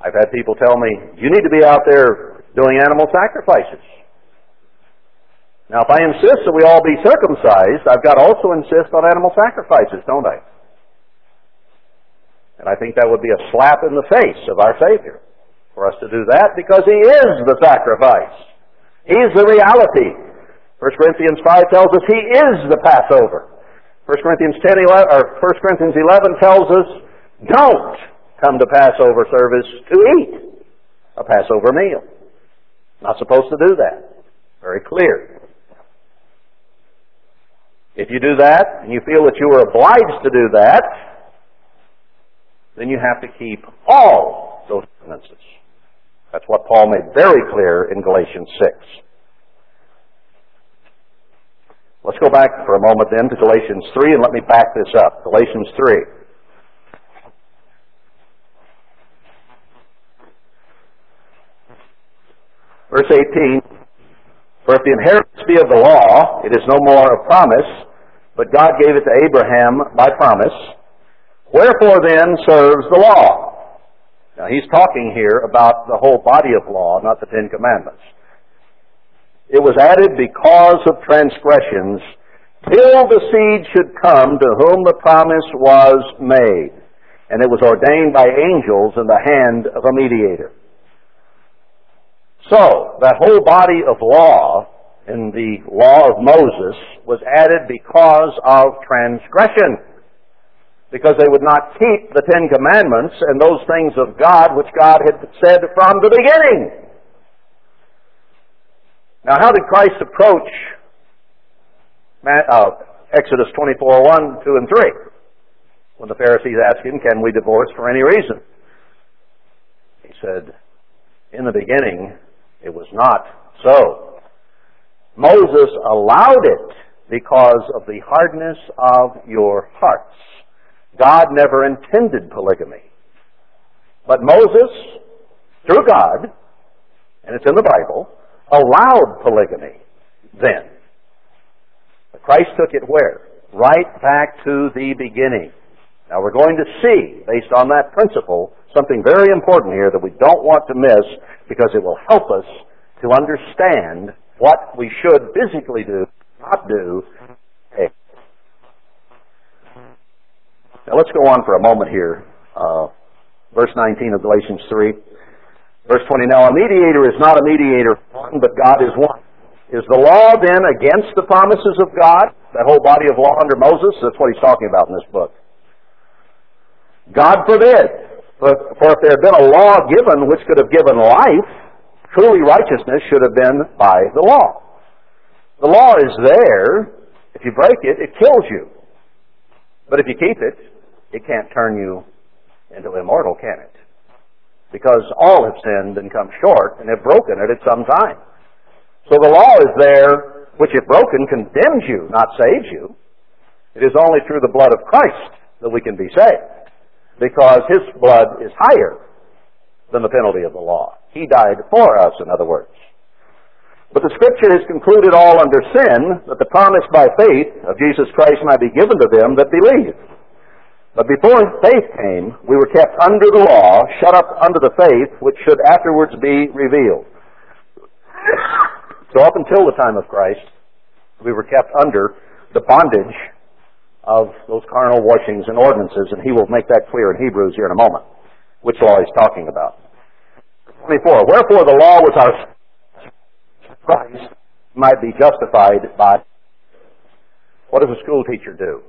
I've had people tell me, you need to be out there doing animal sacrifices. Now, if I insist that we all be circumcised, I've got to also insist on animal sacrifices, don't I? And I think that would be a slap in the face of our Savior for us to do that because He is the sacrifice. He's the reality. 1 Corinthians 5 tells us He is the Passover. 1 Corinthians 10, 11, or 1 Corinthians 11 tells us, don't come to Passover service to eat a Passover meal. Not supposed to do that. Very clear. If you do that, and you feel that you are obliged to do that, then you have to keep all those ordinances. That's what Paul made very clear in Galatians 6. Let's go back for a moment then to Galatians 3 and let me back this up. Galatians 3. Verse 18, For if the inheritance be of the law, it is no more a promise, but God gave it to Abraham by promise. Wherefore then serves the law? Now he's talking here about the whole body of law, not the Ten Commandments. It was added because of transgressions, till the seed should come to whom the promise was made. and it was ordained by angels in the hand of a mediator. So, that whole body of law in the law of Moses was added because of transgression. Because they would not keep the Ten Commandments and those things of God which God had said from the beginning. Now, how did Christ approach uh, Exodus 24, 1, 2, and 3? When the Pharisees asked him, Can we divorce for any reason? He said, In the beginning, it was not so. Moses allowed it because of the hardness of your hearts. God never intended polygamy. But Moses, through God, and it's in the Bible, allowed polygamy then. Christ took it where? Right back to the beginning. Now we're going to see, based on that principle, something very important here that we don't want to miss because it will help us to understand what we should physically do, not do. Now let's go on for a moment here. Uh, verse 19 of Galatians 3. Verse 20, now a mediator is not a mediator but God is one. Is the law then against the promises of God? That whole body of law under Moses? That's what he's talking about in this book. God forbid. For, if there had been a law given which could have given life, truly righteousness should have been by the law. The law is there. If you break it, it kills you. But if you keep it, it can't turn you into immortal, can it? Because all have sinned and come short and have broken it at some time. So the law is there, which if broken condemns you, not saves you. It is only through the blood of Christ that we can be saved because his blood is higher than the penalty of the law. He died for us, in other words. But the scripture has concluded all under sin that the promise by faith of Jesus Christ might be given to them that believe. But before faith came, we were kept under the law, shut up under the faith which should afterwards be revealed. So up until the time of Christ, we were kept under the bondage of those carnal washings and ordinances, and he will make that clear in Hebrews here in a moment, which law he's talking about. 24. Wherefore the law was our Christ might be justified by what does a school teacher do?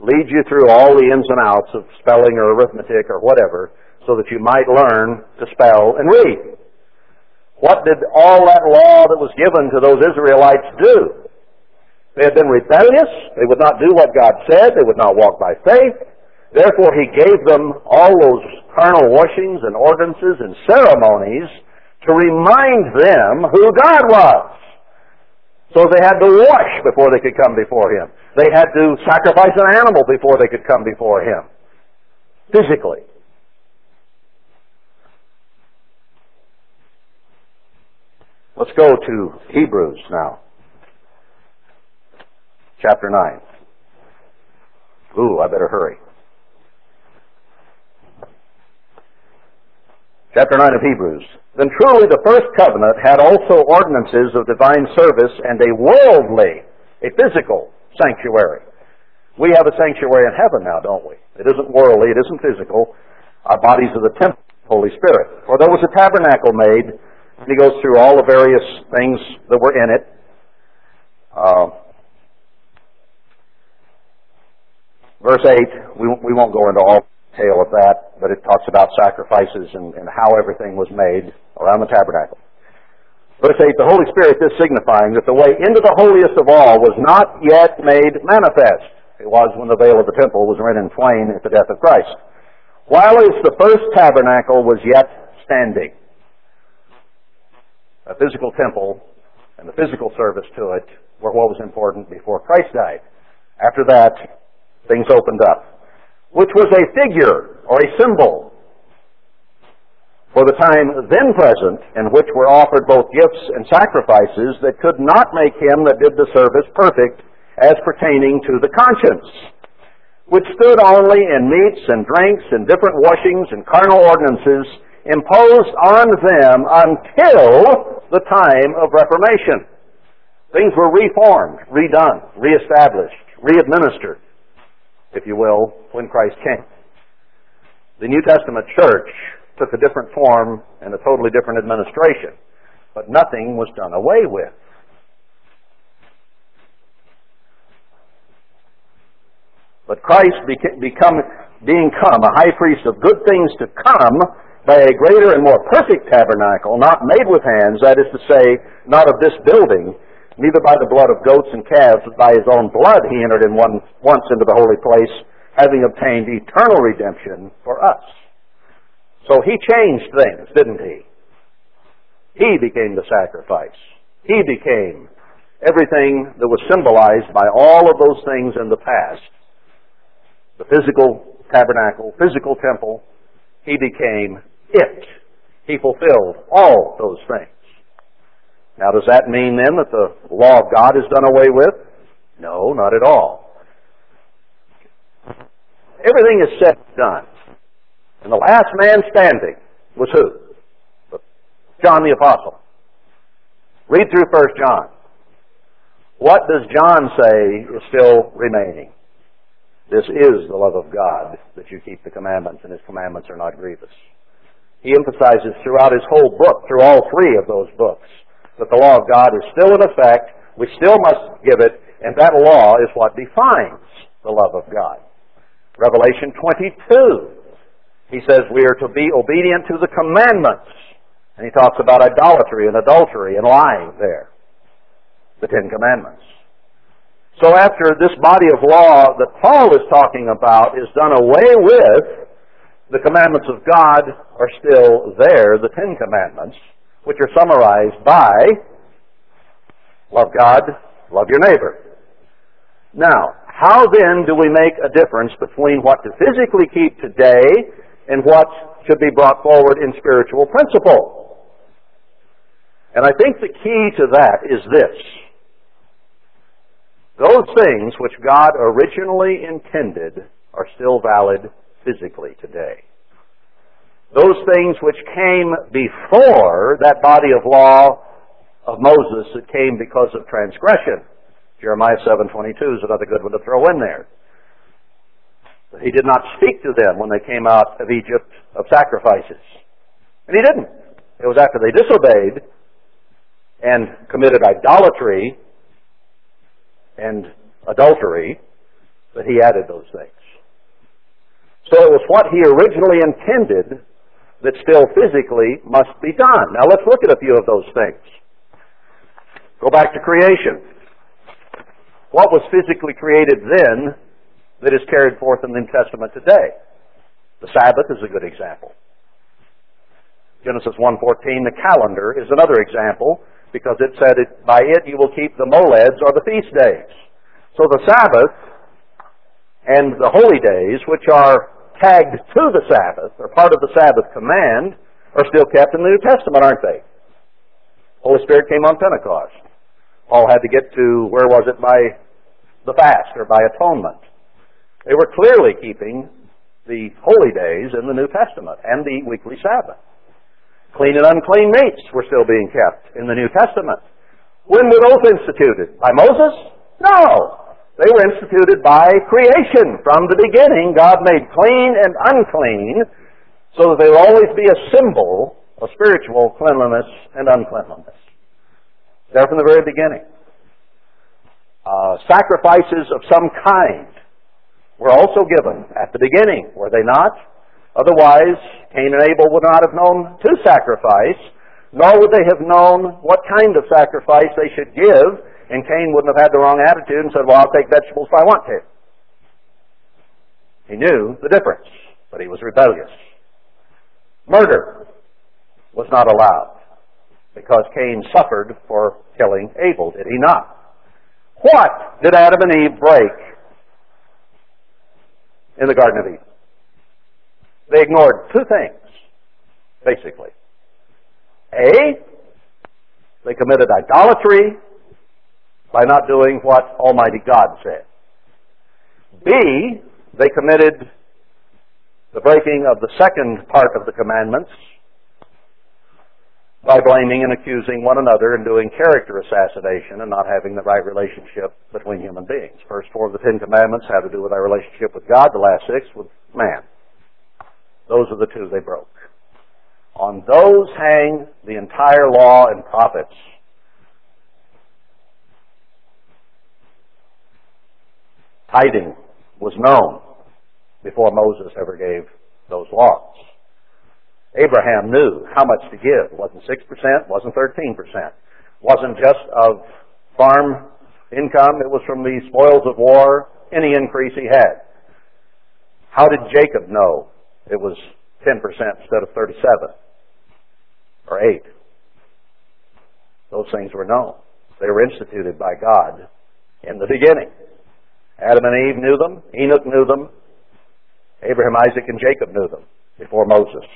Lead you through all the ins and outs of spelling or arithmetic or whatever so that you might learn to spell and read. What did all that law that was given to those Israelites do? They had been rebellious. They would not do what God said. They would not walk by faith. Therefore, He gave them all those carnal washings and ordinances and ceremonies to remind them who God was. So they had to wash before they could come before Him. They had to sacrifice an animal before they could come before Him. Physically. Let's go to Hebrews now chapter 9. Ooh, I better hurry. Chapter 9 of Hebrews. Then truly the first covenant had also ordinances of divine service and a worldly, a physical sanctuary. We have a sanctuary in heaven now, don't we? It isn't worldly, it isn't physical. Our bodies are the temple of the Holy Spirit. For there was a tabernacle made, and he goes through all the various things that were in it. Uh, Verse 8, we, we won't go into all the detail of that, but it talks about sacrifices and, and how everything was made around the tabernacle. Verse 8, the Holy Spirit is signifying that the way into the holiest of all was not yet made manifest. It was when the veil of the temple was rent in twain at the death of Christ. While the first tabernacle was yet standing, a physical temple and the physical service to it were what was important before Christ died. After that, things opened up, which was a figure or a symbol for the time then present in which were offered both gifts and sacrifices that could not make him that did the service perfect as pertaining to the conscience, which stood only in meats and drinks and different washings and carnal ordinances imposed on them until the time of Reformation. Things were reformed, redone, reestablished, readministered if you will, when Christ came. The New Testament church took a different form and a totally different administration, but nothing was done away with. But Christ become, being come a high priest of good things to come by a greater and more perfect tabernacle, not made with hands, that is to say, not of this building, neither by the blood of goats and calves, but by his own blood he entered in one, once into the holy place, having obtained eternal redemption for us. So he changed things, didn't he? He became the sacrifice. He became everything that was symbolized by all of those things in the past the physical tabernacle, physical temple, he became it. He fulfilled all those things. Now, does that mean then that the law of God is done away with? No, not at all. Everything is said and done. And the last man standing was who? John the Apostle. Read through First John. What does John say is still remaining? This is the love of God, that you keep the commandments, and His commandments are not grievous. He emphasizes throughout his whole book, through all three of those books, that the law of God is still in effect, we still must give it, and that law is what defines the love of God. Revelation 22, he says we are to be obedient to the commandments. And he talks about idolatry and adultery and lying there. The Ten Commandments. So after this body of law that Paul is talking about is done away with, the commandments of God are still there, the Ten Commandments, which are summarized by love God, love your neighbor. Now, how then do we make a difference between what to physically keep today and what should be brought forward in spiritual principle? And I think the key to that is this. Those things which God originally intended are still valid physically today. Those things which came before that body of law of Moses that came because of transgression. Jeremiah 7.22 is another good one to throw in there. He did not speak to them when they came out of Egypt of sacrifices. And he didn't. It was after they disobeyed and committed idolatry and adultery, that he added those things. So it was what he originally intended that still physically must be done. Now let's look at a few of those things. Go back to creation. What was physically created then that is carried forth in the New Testament today? The Sabbath is a good example. Genesis 1.14, the calendar is another example because it said, it, by it you will keep the moleds or the feast days. So the Sabbath and the holy days, which are tagged to the Sabbath, or part of the Sabbath command, are still kept in the New Testament, aren't they? Holy Spirit came on Pentecost. Paul had to get to, where was it, by the fast or by atonement. They were clearly keeping the holy days in the New Testament and the weekly Sabbath. Clean and unclean meats were still being kept in the New Testament. When were those instituted? By Moses? No. They were instituted by creation. From the beginning, God made clean and unclean so that they will always be a symbol of spiritual cleanliness and uncleanliness. There from the very beginning. Uh, sacrifices of some kind were also given at the beginning, were they not? Otherwise, Cain and Abel would not have known to sacrifice, nor would they have known what kind of sacrifice they should give, and Cain wouldn't have had the wrong attitude and said, Well, I'll take vegetables if I want to. He knew the difference, but he was rebellious. Murder was not allowed because Cain suffered for killing Abel, did he not? What did Adam and Eve break in the Garden of Eden? They ignored two things, basically. A, they committed idolatry by not doing what Almighty God said. B, they committed the breaking of the second part of the commandments by blaming and accusing one another and doing character assassination and not having the right relationship between human beings. First four of the Ten Commandments have to do with our relationship with God, the last six with man. Those are the two they broke. On those hang the entire law and prophets. Tithing was known before Moses ever gave those laws. Abraham knew how much to give. It wasn't 6%, wasn't 13%. It wasn't just of farm income, it was from the spoils of war, any increase he had. How did Jacob know it was 10% instead of 37 or 8? Those things were known. They were instituted by God in the beginning. Adam and Eve knew them. Enoch knew them. Abraham, Isaac, and Jacob knew them before Moses.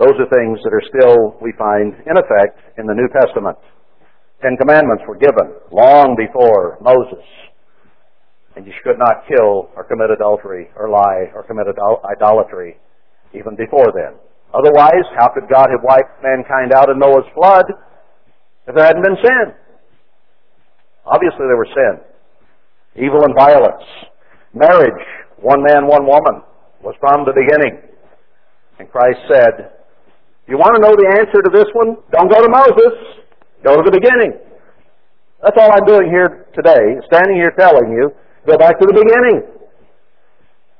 Those are things that are still, we find, in effect in the New Testament. Ten Commandments were given long before Moses. And you should not kill or commit adultery or lie or commit idolatry even before then. Otherwise, how could God have wiped mankind out in Noah's flood if there hadn't been sin? Obviously there was sin. Evil and violence. Marriage, one man, one woman, was from the beginning. And Christ said, you want to know the answer to this one? Don't go to Moses. Go to the beginning. That's all I'm doing here today, standing here telling you, go back to the beginning.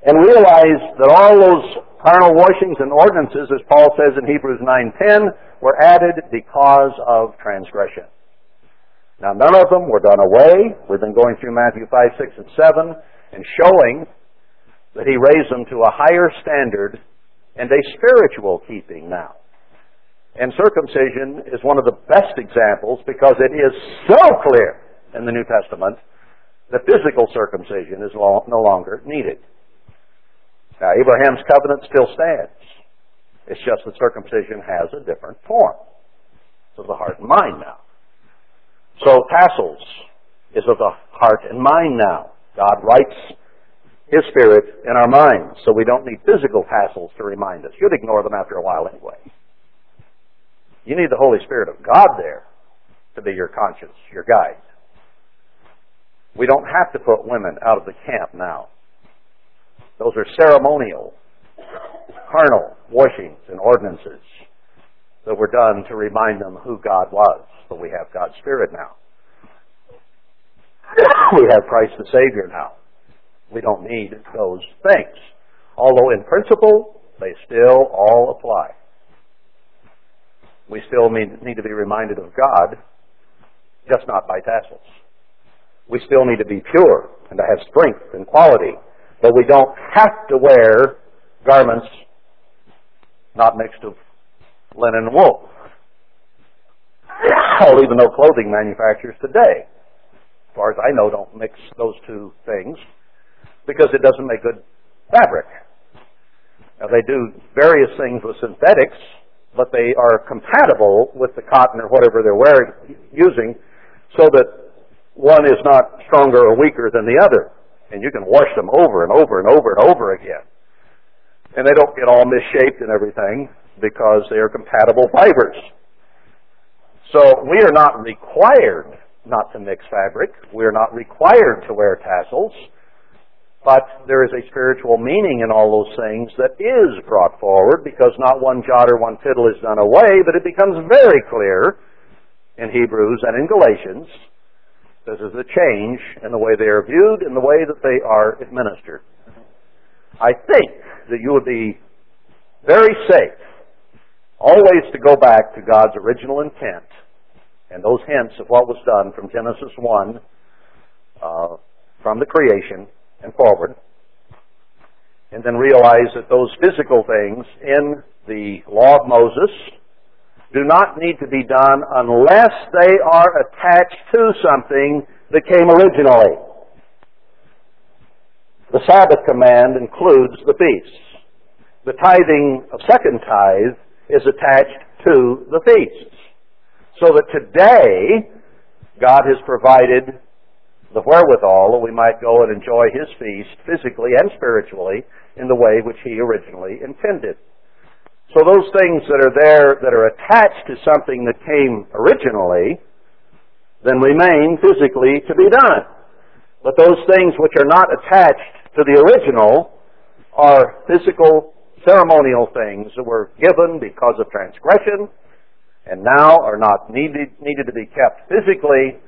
And realize that all those carnal washings and ordinances, as Paul says in Hebrews 9.10, were added because of transgression. Now, none of them were done away. We've been going through Matthew 5, 6, and 7 and showing that he raised them to a higher standard and a spiritual keeping now. And circumcision is one of the best examples because it is so clear in the New Testament that physical circumcision is no longer needed. Now, Abraham's covenant still stands. It's just that circumcision has a different form. It's of the heart and mind now. So tassels is of the heart and mind now. God writes His Spirit in our minds, so we don't need physical tassels to remind us. You'd ignore them after a while anyway. You need the Holy Spirit of God there to be your conscience, your guide. We don't have to put women out of the camp now. Those are ceremonial, carnal washings and ordinances that were done to remind them who God was. But we have God's Spirit now. we have Christ the Savior now. We don't need those things. Although in principle, they still all apply we still need to be reminded of God, just not by tassels. We still need to be pure and to have strength and quality, but we don't have to wear garments not mixed of linen and wool. I'll even though clothing manufacturers today, as far as I know, don't mix those two things because it doesn't make good fabric. Now they do various things with synthetics but they are compatible with the cotton or whatever they're wearing, using, so that one is not stronger or weaker than the other. And you can wash them over and over and over and over again. And they don't get all misshaped and everything because they are compatible fibers. So we are not required not to mix fabric. We are not required to wear tassels. But there is a spiritual meaning in all those things that is brought forward because not one jot or one tittle is done away, but it becomes very clear in Hebrews and in Galatians. This is a change in the way they are viewed and the way that they are administered. I think that you would be very safe always to go back to God's original intent and those hints of what was done from Genesis 1, uh, from the creation, and forward. And then realize that those physical things in the law of Moses do not need to be done unless they are attached to something that came originally. The Sabbath command includes the feasts. The tithing of second tithe is attached to the feasts. So that today, God has provided the wherewithal that we might go and enjoy his feast physically and spiritually in the way which he originally intended. So those things that are there that are attached to something that came originally then remain physically to be done. But those things which are not attached to the original are physical ceremonial things that were given because of transgression and now are not needed, needed to be kept physically,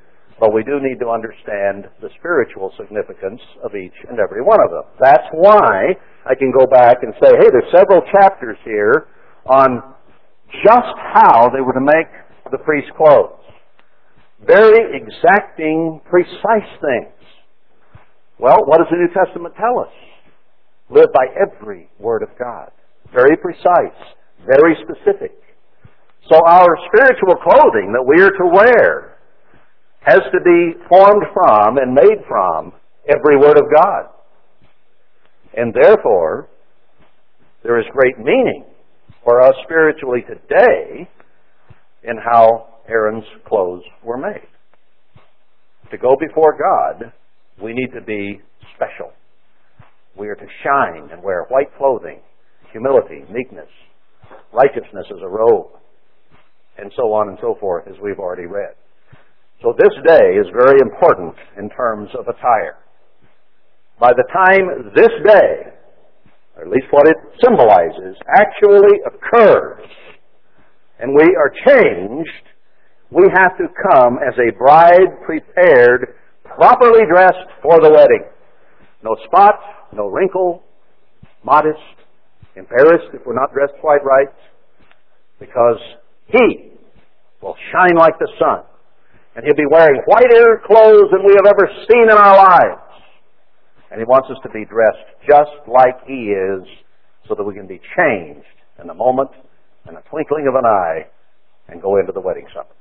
but we do need to understand the spiritual significance of each and every one of them. That's why I can go back and say, hey, there's several chapters here on just how they were to make the priest's clothes. Very exacting, precise things. Well, what does the New Testament tell us? Live by every word of God. Very precise, very specific. So our spiritual clothing that we are to wear has to be formed from and made from every word of God. And therefore, there is great meaning for us spiritually today in how Aaron's clothes were made. To go before God, we need to be special. We are to shine and wear white clothing, humility, meekness, righteousness as a robe, and so on and so forth, as we've already read. So this day is very important in terms of attire. By the time this day, or at least what it symbolizes, actually occurs, and we are changed, we have to come as a bride prepared, properly dressed for the wedding. No spot, no wrinkle, modest, embarrassed if we're not dressed quite right, because He will shine like the sun, and He'll be wearing whiter clothes than we have ever seen in our lives. And He wants us to be dressed just like He is, so that we can be changed in a moment, in a twinkling of an eye, and go into the wedding supper.